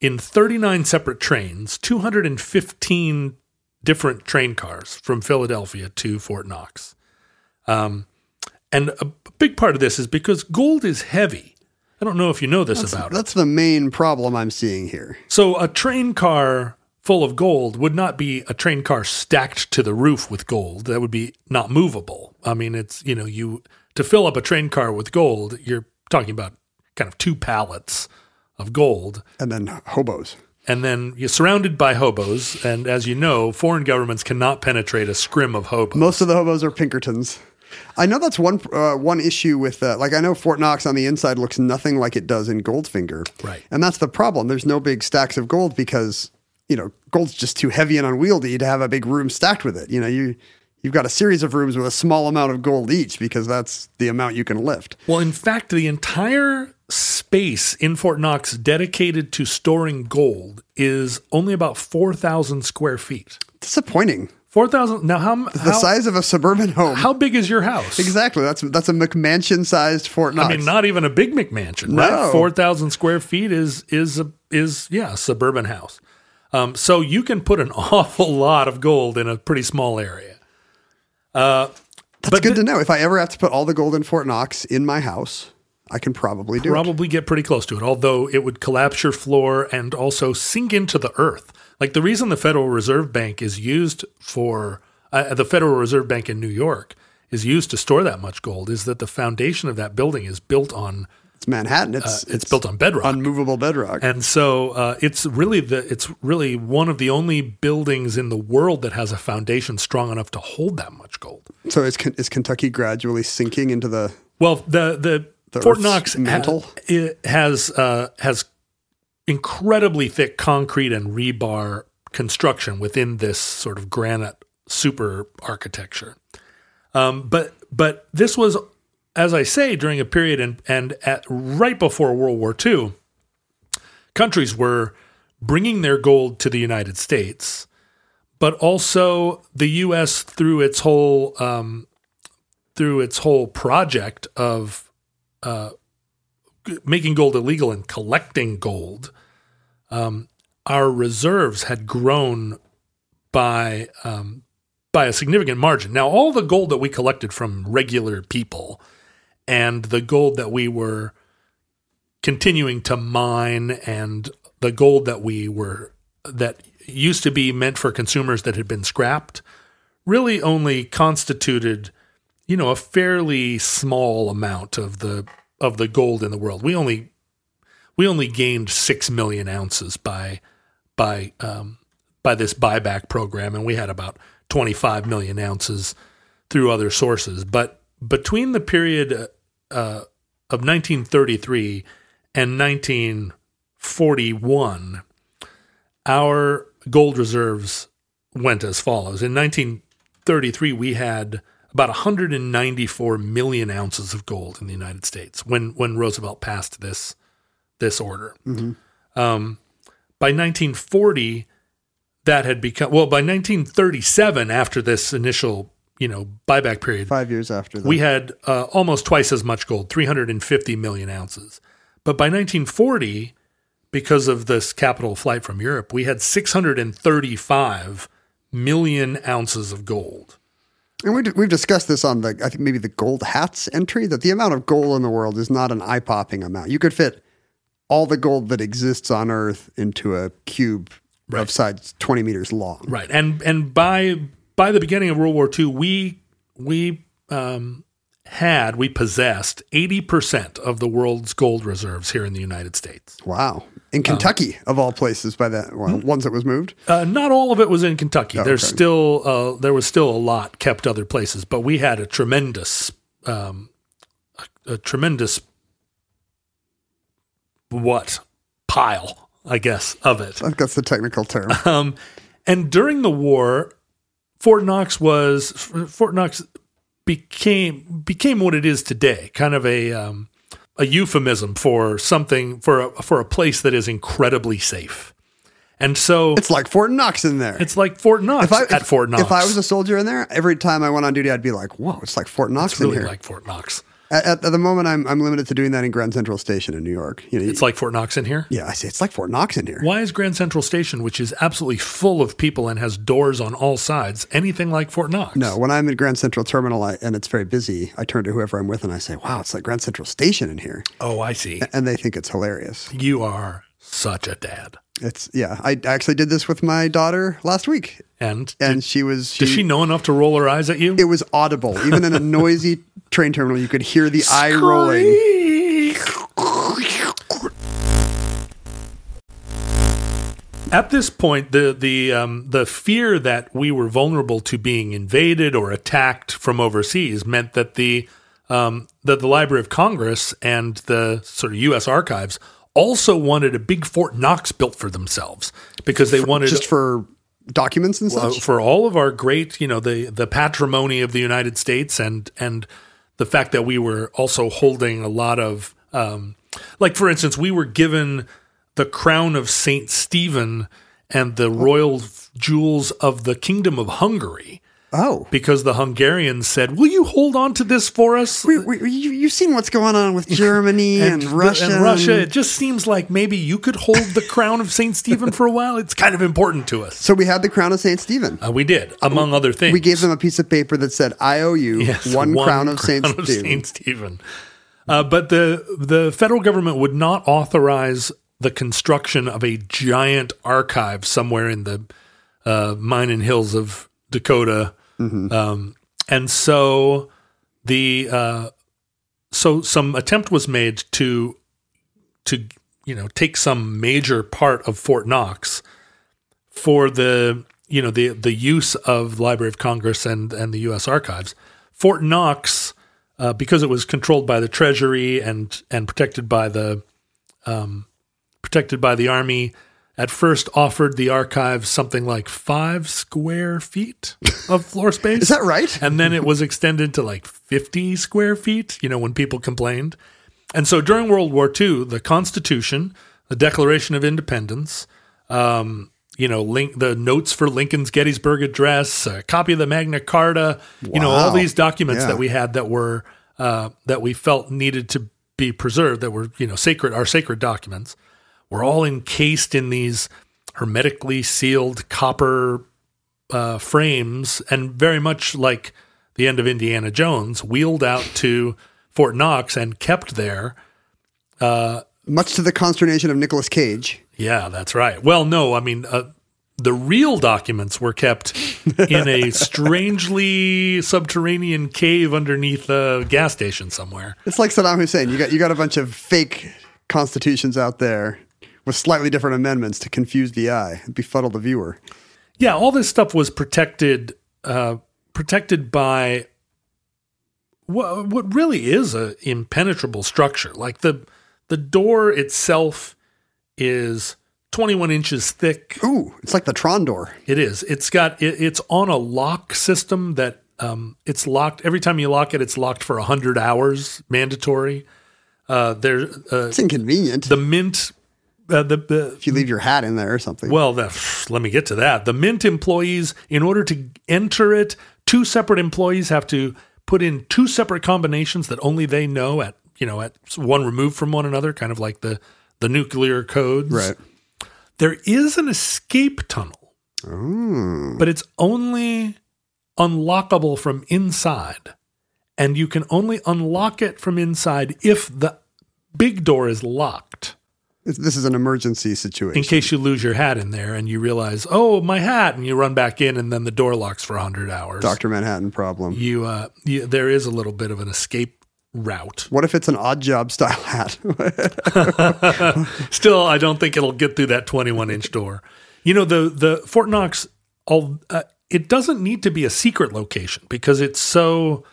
in 39 separate trains, 215 different train cars from Philadelphia to Fort Knox. Um, and a big part of this is because gold is heavy. I don't know if you know this about it. That's the main problem I'm seeing here. So a train car full of gold would not be a train car stacked to the roof with gold. That would be not movable. I mean, it's you know you to fill up a train car with gold, you're talking about kind of two pallets of gold, And then hobos. And then you're surrounded by hobos. And as you know, foreign governments cannot penetrate a scrim of hobos. Most of the hobos are Pinkertons. I know that's one uh, one issue with uh, like I know Fort Knox on the inside looks nothing like it does in Goldfinger, Right. And that's the problem. There's no big stacks of gold because you know gold's just too heavy and unwieldy to have a big room stacked with it. You know you you've got a series of rooms with a small amount of gold each because that's the amount you can lift. Well, in fact, the entire space in Fort Knox dedicated to storing gold is only about 4,000 square feet. Disappointing. 4,000. Now, how, The how, size of a suburban home. how big is your house? exactly. That's that's a McMansion sized Fort Knox. I mean, not even a big McMansion, No. right? 4,000 square feet is, is, a, is yeah, a suburban house. Um, so you can put an <laughs> awful lot of gold in a pretty small area. Uh, that's good the- to know. If I ever have to put all the gold in Fort Knox in my house, I can probably do it. probably get pretty close to it, although it would collapse your floor and also sink into the earth. Like the reason the Federal Reserve Bank is used for uh, the Federal Reserve Bank in New York is used to store that much gold is that the foundation of that building is built on It's Manhattan. It's Uh, it's built on bedrock. unmovable bedrock. and so uh, it's really the it's really one of the only buildings in the world that has a foundation strong enough to hold that much gold. so is is Kentucky gradually sinking into the? Well, the, The Fort Earth's Knox mantle? ha- it has uh, has incredibly thick concrete and rebar construction within this sort of granite super architecture. Um, but but this was, as I say, during a period and and at right before World War II, countries were bringing their gold to the United States, but also the U.S. through its whole um, through its whole project of uh, making gold illegal and collecting gold, um, our reserves had grown by um, by a significant margin. Now, all the gold that we collected from regular people and the gold that we were continuing to mine and the gold that we were that used to be meant for consumers that had been scrapped really only constituted you know a fairly small amount of the of the gold in the world we only we only gained 6 million ounces by by um, by this buyback program and we had about 25 million ounces through other sources but between the period uh, of 1933 and 1941 our gold reserves went as follows. In 1933, we had about 194 million ounces of gold in the United States when when Roosevelt passed this this order. Um, by 1940, that had become well. By 1937, after this initial you know buyback period, Five years after that. we had uh, almost twice as much gold, 350 million ounces. But by 1940, because of this capital flight from Europe, we had 635 million ounces of gold. And we, we've discussed this on the I think maybe the gold hats entry that the amount of gold in the world is not an eye popping amount. You could fit all the gold that exists on Earth into a cube of size 20 meters long. Right. And and by by the beginning of World War II, we we um, had, we possessed 80% of the world's gold reserves here in the United States. Wow. In Kentucky, of all places, by that well, hmm? ones that was moved. Uh, not all of it was in Kentucky. There's Oh, okay. still uh, there was still a lot kept other places, but we had a tremendous, um, a, a tremendous what pile, I guess, of it. I think that's the technical term. <laughs> Um, and during the war, Fort Knox was Fort Knox became became what it is today, kind of a um, a euphemism for something for a, for a place that is incredibly safe. And so it's like Fort Knox in there. it's like Fort Knox at if, Fort Knox. If I was a soldier in there, every time I went on duty, I'd be like, "Whoa, it's like Fort Knox it's really in here." like Fort Knox. At, at, the moment, I'm I'm limited to doing that in Grand Central Station in New York. You know, It's like Fort Knox in here. yeah, I say it's like Fort Knox in here. Why is Grand Central Station, which is absolutely full of people and has doors on all sides, anything like Fort Knox? No, when I'm at Grand Central Terminal I, and it's very busy, I turn to whoever I'm with and I say, "Wow, it's like Grand Central Station in here," Oh, I see. and they think it's hilarious. You are such a dad. It's yeah. I actually did this with my daughter last week, And and she was. does she know enough to roll her eyes at you? It was audible, even in a noisy train terminal. You could hear the eye rolling. At this point, the the um, the fear that we were vulnerable to being invaded or attacked from overseas meant that the um, that the Library of Congress and the sort of U.S. archives also wanted a big Fort Knox built for themselves because they wanted just for documents and uh, such. for all of our great, you know, the the patrimony of the United States and and the fact that we were also holding a lot of um, like for instance, we were given the crown of Saint Stephen and the royal jewels of the Kingdom of Hungary oh, because the Hungarians said, "Will you hold on to this for us?" we, we, you, you've seen what's going on with Germany <laughs> and, the- Russia. and Russia. It just seems like maybe you could hold the crown of Saint Stephen for a while. It's kind of important to us. So we had the crown of Saint Stephen. Uh, we did, among other things. We gave them a piece of paper that said, "I owe you Yes, one, crown of Saint crown of Stephen." Saint Stephen. Uh, but the the federal government would not authorize the construction of a giant archive somewhere in the uh, mining hills of Dakota, um, and so the uh, so some attempt was made to to you know take some major part of Fort Knox for the you know the the use of Library of Congress and and the U.S. Archives. Fort Knox, uh, because it was controlled by the Treasury and and protected by the um, protected by the Army, at first offered the archives something like five square feet of <laughs> floor space. Is that right? And then it was extended to like 50 square feet, you know, when people complained. And so during World War II, the Constitution, the Declaration of Independence, um, you know, link the notes for Lincoln's Gettysburg Address, a copy of the Magna Carta, you know, all these documents Yeah. that we had that were uh, that we felt needed to be preserved, that were you know sacred, our sacred documents, were all encased in these hermetically sealed copper uh, frames, and very much like the end of Indiana Jones, wheeled out to Fort Knox and kept there. Much to the consternation of Nicolas Cage. Yeah, that's right. Well, no, I mean, uh, the real documents were kept in a <laughs> strangely subterranean cave underneath a gas station somewhere. It's like Saddam Hussein. You got you got a bunch of fake constitutions out there with slightly different amendments to confuse the eye, and befuddle the viewer. Yeah, all this stuff was protected, uh, protected by what, what really is a impenetrable structure. Like the the door itself is 21 inches thick. Ooh, it's like the Tron door. It is. It's got. It, it's on a lock system that um, it's locked every time you lock it. It's locked for hundred hours, mandatory. Uh, there, uh, It's inconvenient the mint. Uh, the, the if you leave your hat in there or something. well, the, let me get to that. The Mint employees, in order to enter it, two separate employees have to put in two separate combinations that only they know at you know at one removed from one another, kind of like the the nuclear codes. right. There is an escape tunnel, but it's only unlockable from inside, and you can only unlock it from inside if the big door is locked. This is an emergency situation. in case you lose your hat in there and you realize, oh, my hat, and you run back in, and then the door locks for hundred hours. Dr. Manhattan problem. You, uh, you, there is a little bit of an escape route. What if it's an Oddjob style hat? <laughs> Still, I don't think it'll get through that 21 inch door. You know, the the Fort Knox, all uh, it doesn't need to be a secret location because it's so,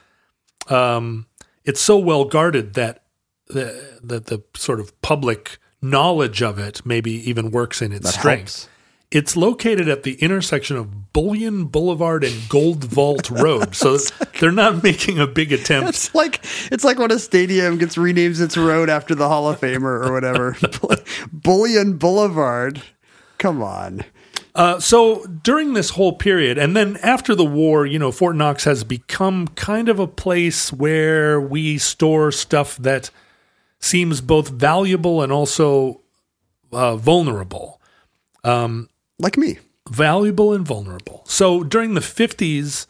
um, it's so well guarded that the that the sort of public knowledge of it maybe even works in its That strength. helps. It's located at the intersection of Bullion Boulevard and Gold Vault <laughs> Road, so they're not making a big attempt It's like it's like when a stadium gets renames its road after the Hall of Famer or whatever. <laughs> Bullion Boulevard. Come on. Uh, so during this whole period, and then after the war, you know, Fort Knox has become kind of a place where we store stuff that seems both valuable and also uh, vulnerable. Like me. Valuable and vulnerable. So during the 50s,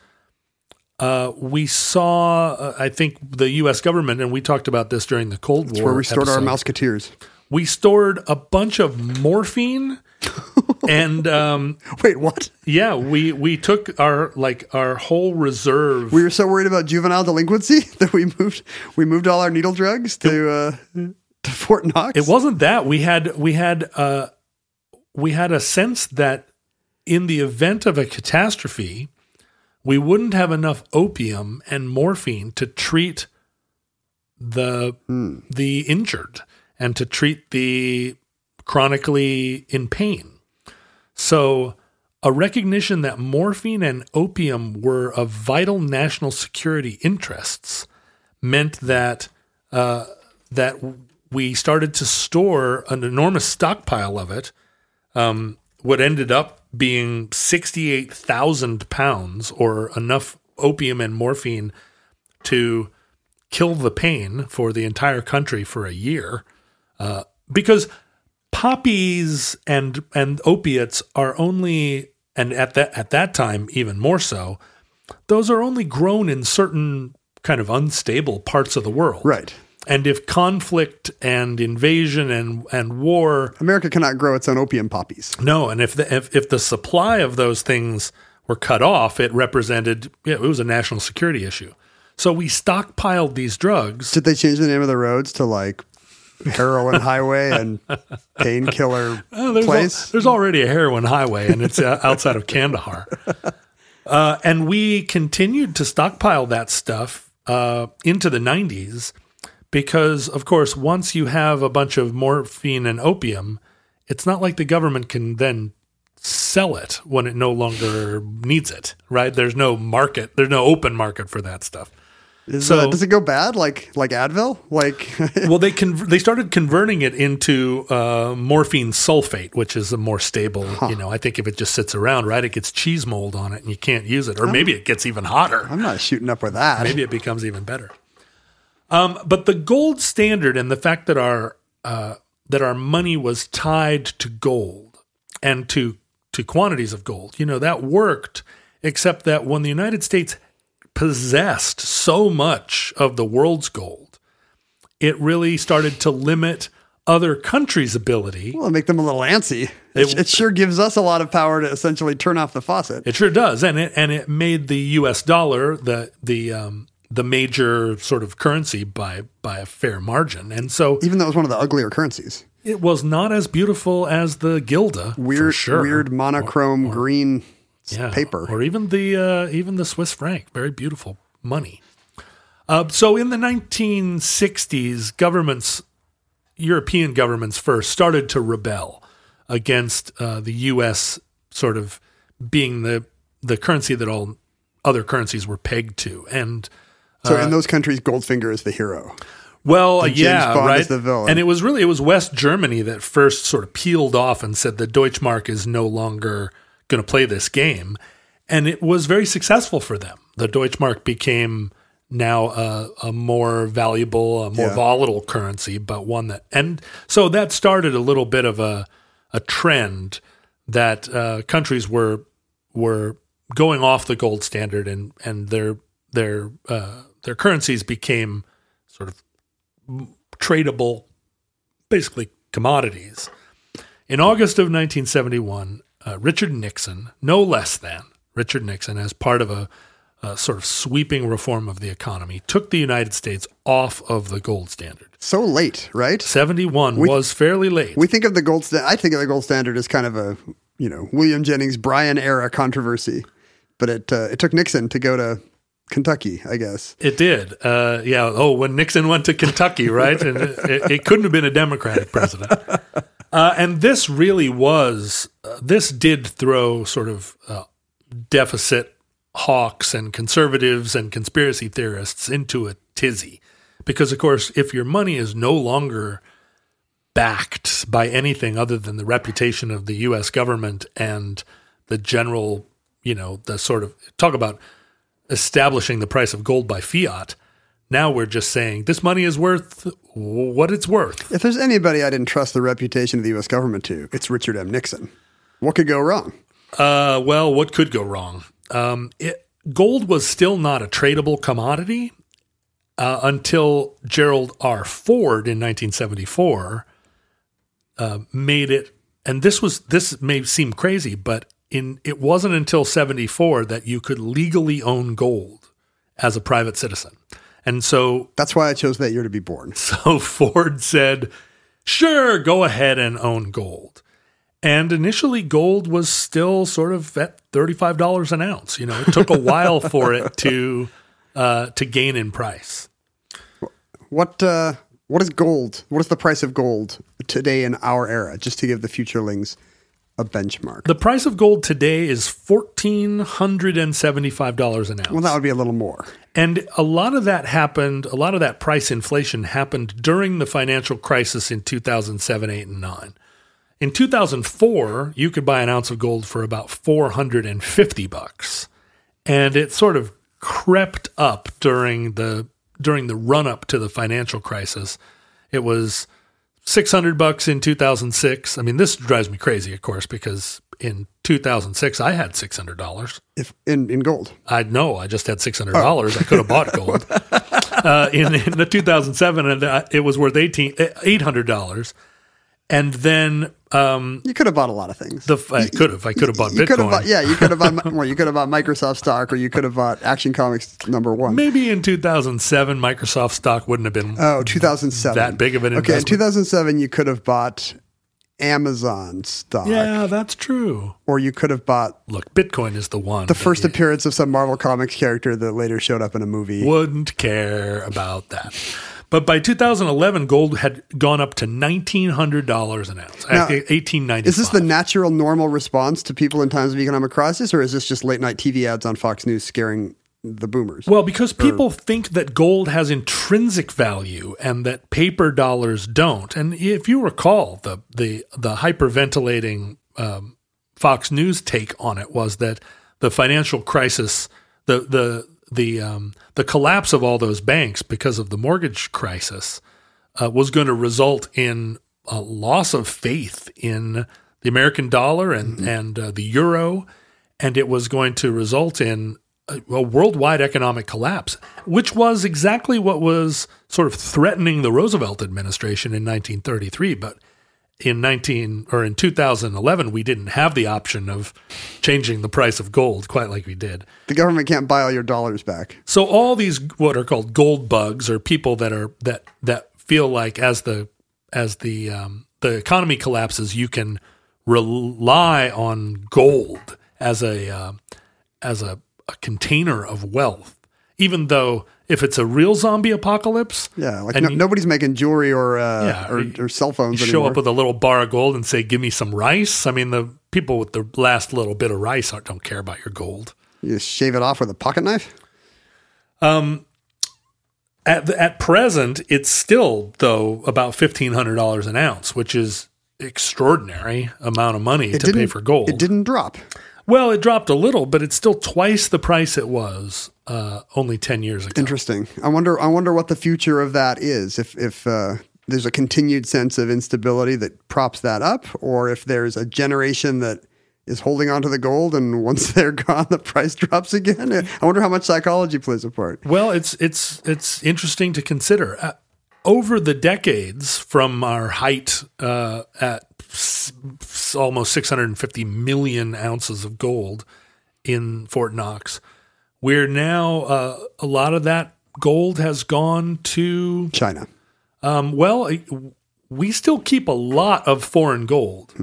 uh, we saw, uh, I think, the U.S. government, and we talked about this during the Cold War. where we stored our episode. Mouseketeers. We stored a bunch of morphine <laughs> and um, Wait, what? Yeah, we we took our like our whole reserve. We were so worried about juvenile delinquency <laughs> that we moved we moved all our needle drugs to uh, to Fort Knox. it wasn't that we had we had uh we had a sense that in the event of a catastrophe, we wouldn't have enough opium and morphine to treat the the injured and to treat the chronically in pain. So, a recognition that morphine and opium were of vital national security interests meant that uh, that we started to store an enormous stockpile of it. Um, what ended up being sixty-eight thousand pounds, or enough opium and morphine to kill the pain for the entire country for a year, uh, because poppies and and opiates are only and at that at that time even more so those are only grown in certain kind of unstable parts of the world right. and if conflict and invasion and and war America cannot grow its own opium poppies. no and if the if, if the supply of those things were cut off it represented yeah, it was a national security issue so we stockpiled these drugs Did they change the name of the roads to like heroin highway and painkiller <laughs> Oh, there's, al- place? there's already a heroin highway, and it's uh, outside of Kandahar. <laughs> Uh, and we continued to stockpile that stuff uh, into the 90s because, of course, once you have a bunch of morphine and opium, it's not like the government can then sell it when it no longer needs it, right? There's no market, there's no open market for that stuff. Is, so- uh, does it go bad like like Advil? Like <laughs> well, they con- they started converting it into uh, morphine sulfate, which is a more stable. You know, I think if it just sits around, right, it gets cheese mold on it, and you can't use it, or maybe it gets even hotter. I'm not shooting up with that. Maybe it becomes even better. Um, but the gold standard and the fact that our uh, that our money was tied to gold and to to quantities of gold, you know, that worked. Except that when the United States possessed so much of the world's gold, it really started to limit other countries' ability. Well, make them a little antsy. It, It- sure gives us a lot of power to essentially turn off the faucet. It sure does, and it and it made the U.S. dollar the the um, the major sort of currency by by a fair margin, and so Even though it was one of the uglier currencies. it was not as beautiful as the guilder. for Weird, sure. weird monochrome green s- Yeah, paper. or even the uh, even the Swiss franc. Very beautiful money. Uh, so in the 1960s, governments, European governments first, started to rebel against uh, the U.S. sort of being the the currency that all other currencies were pegged to, and so uh, in those countries, Goldfinger is the hero. well, And James yeah, Bond right. is the villain. And it was really it was West Germany that first sort of peeled off and said the Deutschmark is no longer going to play this game, and it was very successful for them. The Deutschmark became now a, a more valuable, a more Yeah. volatile currency, but one that and so that started a little bit of a a trend that uh, countries were were going off the gold standard and and their their uh, their currencies became sort of tradable, basically commodities. In August of 1971, uh, Richard Nixon, no less than Richard Nixon, as part of a, a sort of sweeping reform of the economy, took the United States off of the gold standard. So late, right? 71 was fairly late. We think of the gold standard. I think of the gold standard as kind of a you know William Jennings Bryan era controversy, but it uh, it took Nixon to go to Kentucky, I guess. It did. Uh, yeah. Oh, when Nixon went to Kentucky, right? and it, it, it couldn't have been a Democratic president. Uh, and this really was, uh, this did throw sort of uh, deficit hawks and conservatives and conspiracy theorists into a tizzy. Because, of course, if your money is no longer backed by anything other than the reputation of the U.S. government and the general, you know, the sort of talk about establishing the price of gold by fiat. Now we're just saying this money is worth what it's worth. If there's anybody I didn't trust the reputation of the U.S. government to, it's Richard M. Nixon. What could go wrong? Uh, well, what could go wrong? Um, it, gold was still not a tradable commodity uh, until Gerald R. Ford in 1974 uh, made it. And this was this may seem crazy, but in it wasn't until 74 that you could legally own gold as a private citizen. And so That's why I chose that year to be born. <laughs> so Ford said, sure, go ahead and own gold. And initially, gold was still sort of at thirty-five dollars an ounce. You know, it took a while for it <laughs> to uh, to gain in price. What uh, what is gold? What is the price of gold today in our era? Just to give the futurelings a benchmark. The price of gold today is fourteen hundred and seventy-five dollars an ounce. well, that would be a little more. And a lot of that happened, a lot of that price inflation happened during the financial crisis in 2007, 8, and 9. In 2004, you could buy an ounce of gold for about 450 bucks. And it sort of crept up during the during the run up to the financial crisis. It was 600 bucks in 2006. I mean, this drives me crazy, of course, because in 2006 I had $600. If in, in gold. I know I just had six hundred dollars. I could have bought gold. <laughs> uh, in, in the 2007, and uh, it was worth eighteen eight hundred dollars. And then um, You could have bought a lot of things. the I could have I could have bought you could have Bitcoin. bought, yeah, you could have bought <laughs> well, you could have bought Microsoft stock or you could have bought Action Comics number 1. Maybe in 2007, Microsoft stock wouldn't have been. Oh, 2007. That big of an investment. Okay, in 2007 you could have bought Amazon stock yeah, that's true. or you could have bought Look, Bitcoin is the one. the first you appearance of some Marvel Comics character that later showed up in a movie. wouldn't care about that. But by 2011, gold had gone up to $1,900 an ounce. Now, 1895. Is this the natural, normal response to people in times of economic crisis, or is this just late night TV ads on Fox News scaring the boomers? Well, because people think that gold has intrinsic value and that paper dollars don't. And if you recall, the the the hyperventilating um, Fox News take on it was that the financial crisis, the the the um, the collapse of all those banks because of the mortgage crisis, uh, was going to result in a loss of faith in the American dollar and and uh, the euro, and it was going to result in a, a worldwide economic collapse, which was exactly what was sort of threatening the Roosevelt administration in 1933. But in 19 or in 2011, we didn't have the option of changing the price of gold quite like we did. the government can't buy all your dollars back. So all these what are called gold bugs are people that are that that feel like as the as the um, the economy collapses, you can rely on gold as a uh, as a, a container of wealth, even though if it's a real zombie apocalypse, Yeah, like no, you- nobody's making jewelry or uh, Yeah, or, or cell phones show anymore. up with a little bar of gold and say, "Give me some rice." I mean, the people with the last little bit of rice aren't- don't care about your gold. you just shave it off with a pocket knife. Um, At the, at present, it's still though about fifteen hundred dollars an ounce, which is extraordinary amount of money to pay for gold. It didn't drop. Well, it dropped a little, but it's still twice the price it was uh, only ten years ago. Interesting. I wonder. I wonder what the future of that is. If if uh, there's a continued sense of instability that props that up, or if there's a generation that is holding on to the gold, and <laughs> once they're gone, the price drops again. I wonder how much psychology plays a part. Well, it's it's it's interesting to consider. Uh, over the decades from our height uh, at almost 650 million ounces of gold in Fort Knox, we're now uh, a lot of that gold has gone to China. um, well, we still keep a lot of foreign gold,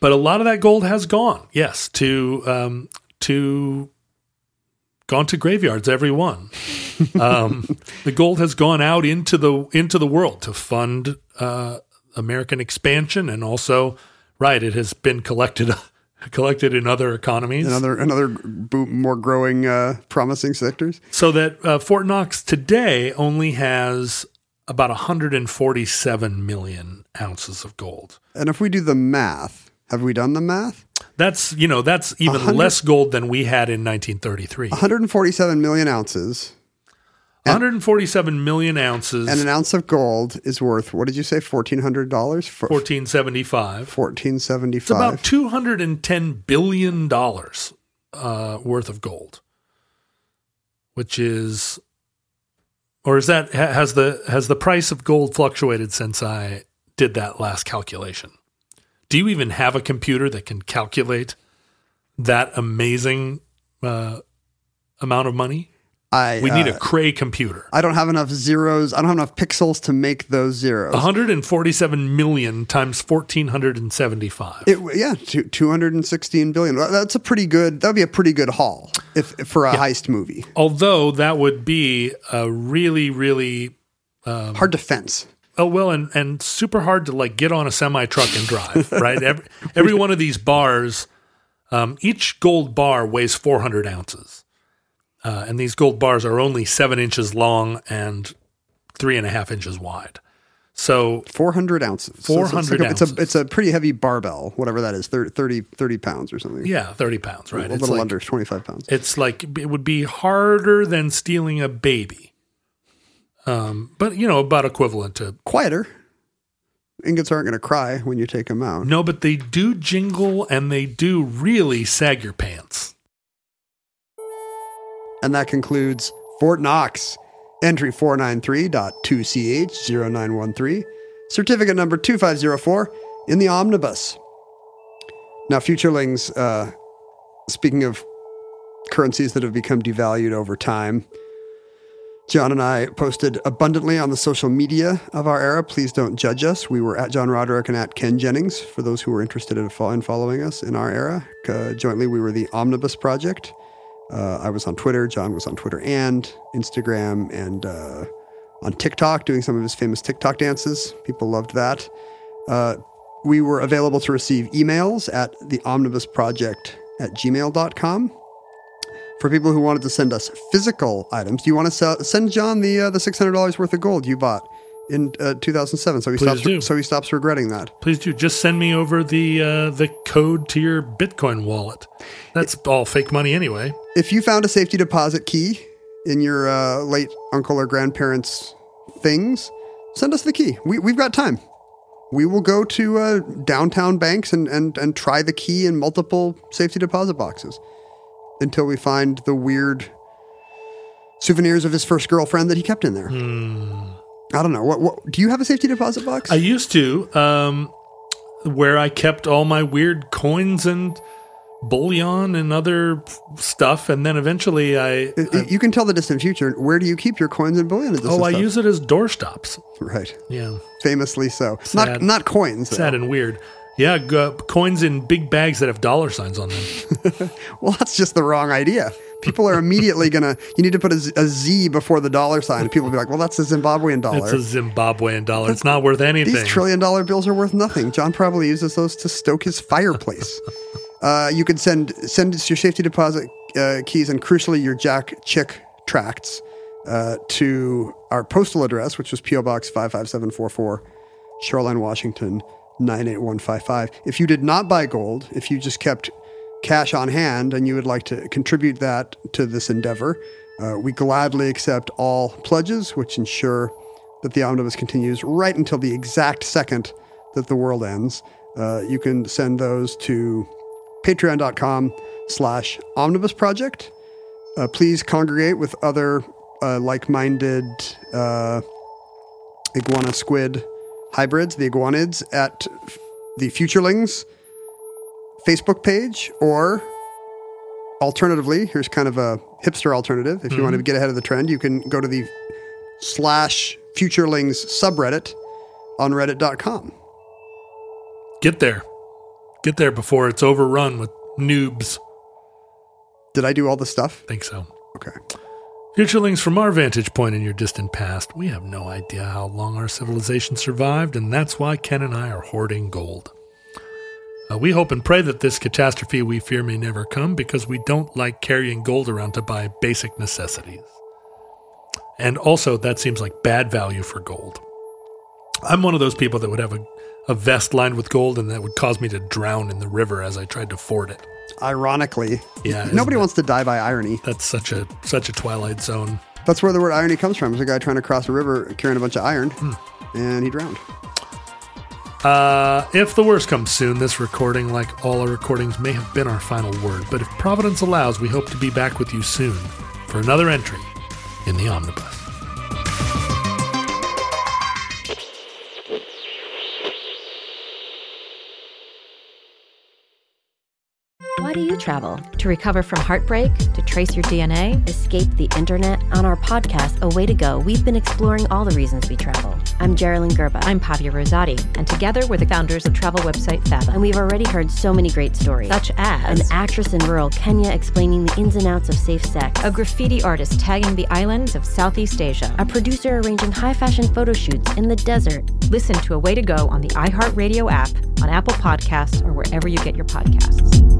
but a lot of that gold has gone. Yes, to um, to gone to graveyards. Every one. <laughs> um, the gold has gone out into the into the world to fund uh, American expansion, and also, right, it has been collected <laughs> collected in other economies. Another another more growing, uh, promising sectors. So that uh, Fort Knox today only has about 147 million ounces of gold. And if we do the math, have we done the math? That's you know that's even less gold than we had in 1933. 147 million ounces, 147 million ounces, and an ounce of gold is worth what did you say? Fourteen hundred dollars for 1475. fourteen seventy It's about 210 billion dollars uh, worth of gold, which is, or is that has the has the price of gold fluctuated since I did that last calculation? Do you even have a computer that can calculate that amazing uh, amount of money? I We need uh, a Cray computer. I don't have enough zeros. I don't have enough pixels to make those zeros. 147 million times 1475. It, yeah, two, 216 billion. That's a pretty good. That would be a pretty good haul if, if for a heist movie. Although that would be a really, really Hard to fence. oh well, and and super hard to like get on a semi truck and drive. <laughs> right, every, every one of these bars, um, each gold bar weighs 400 ounces, uh, and these gold bars are only seven inches long and three and a half inches wide. So 400 ounces. So it's- 400 it's, a, ounces. it's a pretty heavy barbell, whatever that is, 30, 30, 30 pounds or something. yeah, 30 pounds. Right, a It's little like- under 25 pounds. It's like it would be harder than stealing a baby. Um, but you know, about equivalent to Quieter. Ingots aren't going to cry when you take them out. no, but they do jingle and they do really sag your pants. And that concludes Fort Knox. Entry 493.2CH0913. Certificate number 2504 in the omnibus. Now, futurelings, uh, speaking of currencies that have become devalued over time, John and I posted abundantly on the social media of our era. Please don't judge us. We were at John Roderick and at Ken Jennings for those who were interested in, following us in our era. Uh, jointly, we were the Omnibus Project. Uh, I was on Twitter. John was on Twitter and Instagram and uh, on TikTok doing some of his famous TikTok dances. People loved that. Uh, we were available to receive emails at the Omnibus Project at gmail.com. For people who wanted to send us physical items, do you want to sell, send John the uh, the six hundred dollars worth of gold you bought in uh, two thousand seven? So he Please stops. do. So he stops regretting that. Please do just send me over the uh, the code to your Bitcoin wallet. That's all fake money anyway. If you found a safety deposit key in your uh, late uncle or grandparents' things, send us the key. We, we've got time. We will go to uh, downtown banks and, and, and try the key in multiple safety deposit boxes until we find the weird souvenirs of his first girlfriend that he kept in there. I don't know. What, what do you have a safety deposit box? I used to, um, where I kept all my weird coins and bullion and other stuff, and then eventually I. I- you can tell the distant future. Where do you keep your coins and bullion? Oh, I stuff? use it as doorstops. right, Yeah, famously so. Sad. Not not coins. though. sad and weird. Yeah, g- coins in big bags that have dollar signs on them. <laughs> Well, that's just the wrong idea. People are immediately gonna. You need to put a, Z- a Z before the dollar sign. and People will be like, "Well, that's a Zimbabwean dollar." It's a Zimbabwean dollar. It's not worth anything. These trillion dollar bills are worth nothing. John probably uses those to stoke his fireplace. <laughs> uh, you can send send your safety deposit uh, keys and crucially your Jack Chick tracts uh, to our postal address, which was PO Box five five seven four four, Shoreline, Washington nine eight one five five. If you did not buy gold, if you just kept cash on hand and you would like to contribute that to this endeavor, uh, we gladly accept all pledges, which ensure that the omnibus continues right until the exact second that the world ends. Uh, you can send those to patreon.com slash omnibus project. Uh, please congregate with other uh, like-minded uh, iguana squid hybrids, the iguanids, at the Futurelings Facebook page, or alternatively, here's kind of a hipster alternative. If you want to mm-hmm. get ahead of the trend, you can go to the slash Futurelings subreddit on reddit.com. Get there. Get there before it's overrun with noobs. Did I do all the stuff? Think so. Okay. Futurelings, from our vantage point in your distant past, we have no idea how long our civilization survived, and that's why Ken and I are hoarding gold. Uh, we hope and pray that this catastrophe we fear may never come because we don't like carrying gold around to buy basic necessities. And also, that seems like bad value for gold. I'm one of those people that would have a, a vest lined with gold and that would cause me to drown in the river as I tried to ford it. Ironically, Yeah, <laughs> nobody wants to die by irony. That's such a such a Twilight Zone. That's where the word irony comes from. There's a guy trying to cross a river carrying a bunch of iron, Hmm. and he drowned. Uh, if the worst comes soon, this recording, like all our recordings, may have been our final word. But if Providence allows, we hope to be back with you soon for another entry in the omnibus. Do you travel? To recover from heartbreak, to trace your DNA, Escape the internet? On our podcast, A Way to Go, we've been exploring all the reasons we travel. I'm Jeralyn Gerba. I'm Pavia Rosati, and together we're the founders of travel website Fathom. and we've already heard so many great stories. Such as An actress in rural Kenya explaining the ins and outs of safe sex. a graffiti artist tagging the islands of Southeast Asia. a producer arranging high fashion photo shoots in the desert. Listen to A Way to Go on the iHeartRadio app, on Apple Podcasts, or wherever you get your podcasts.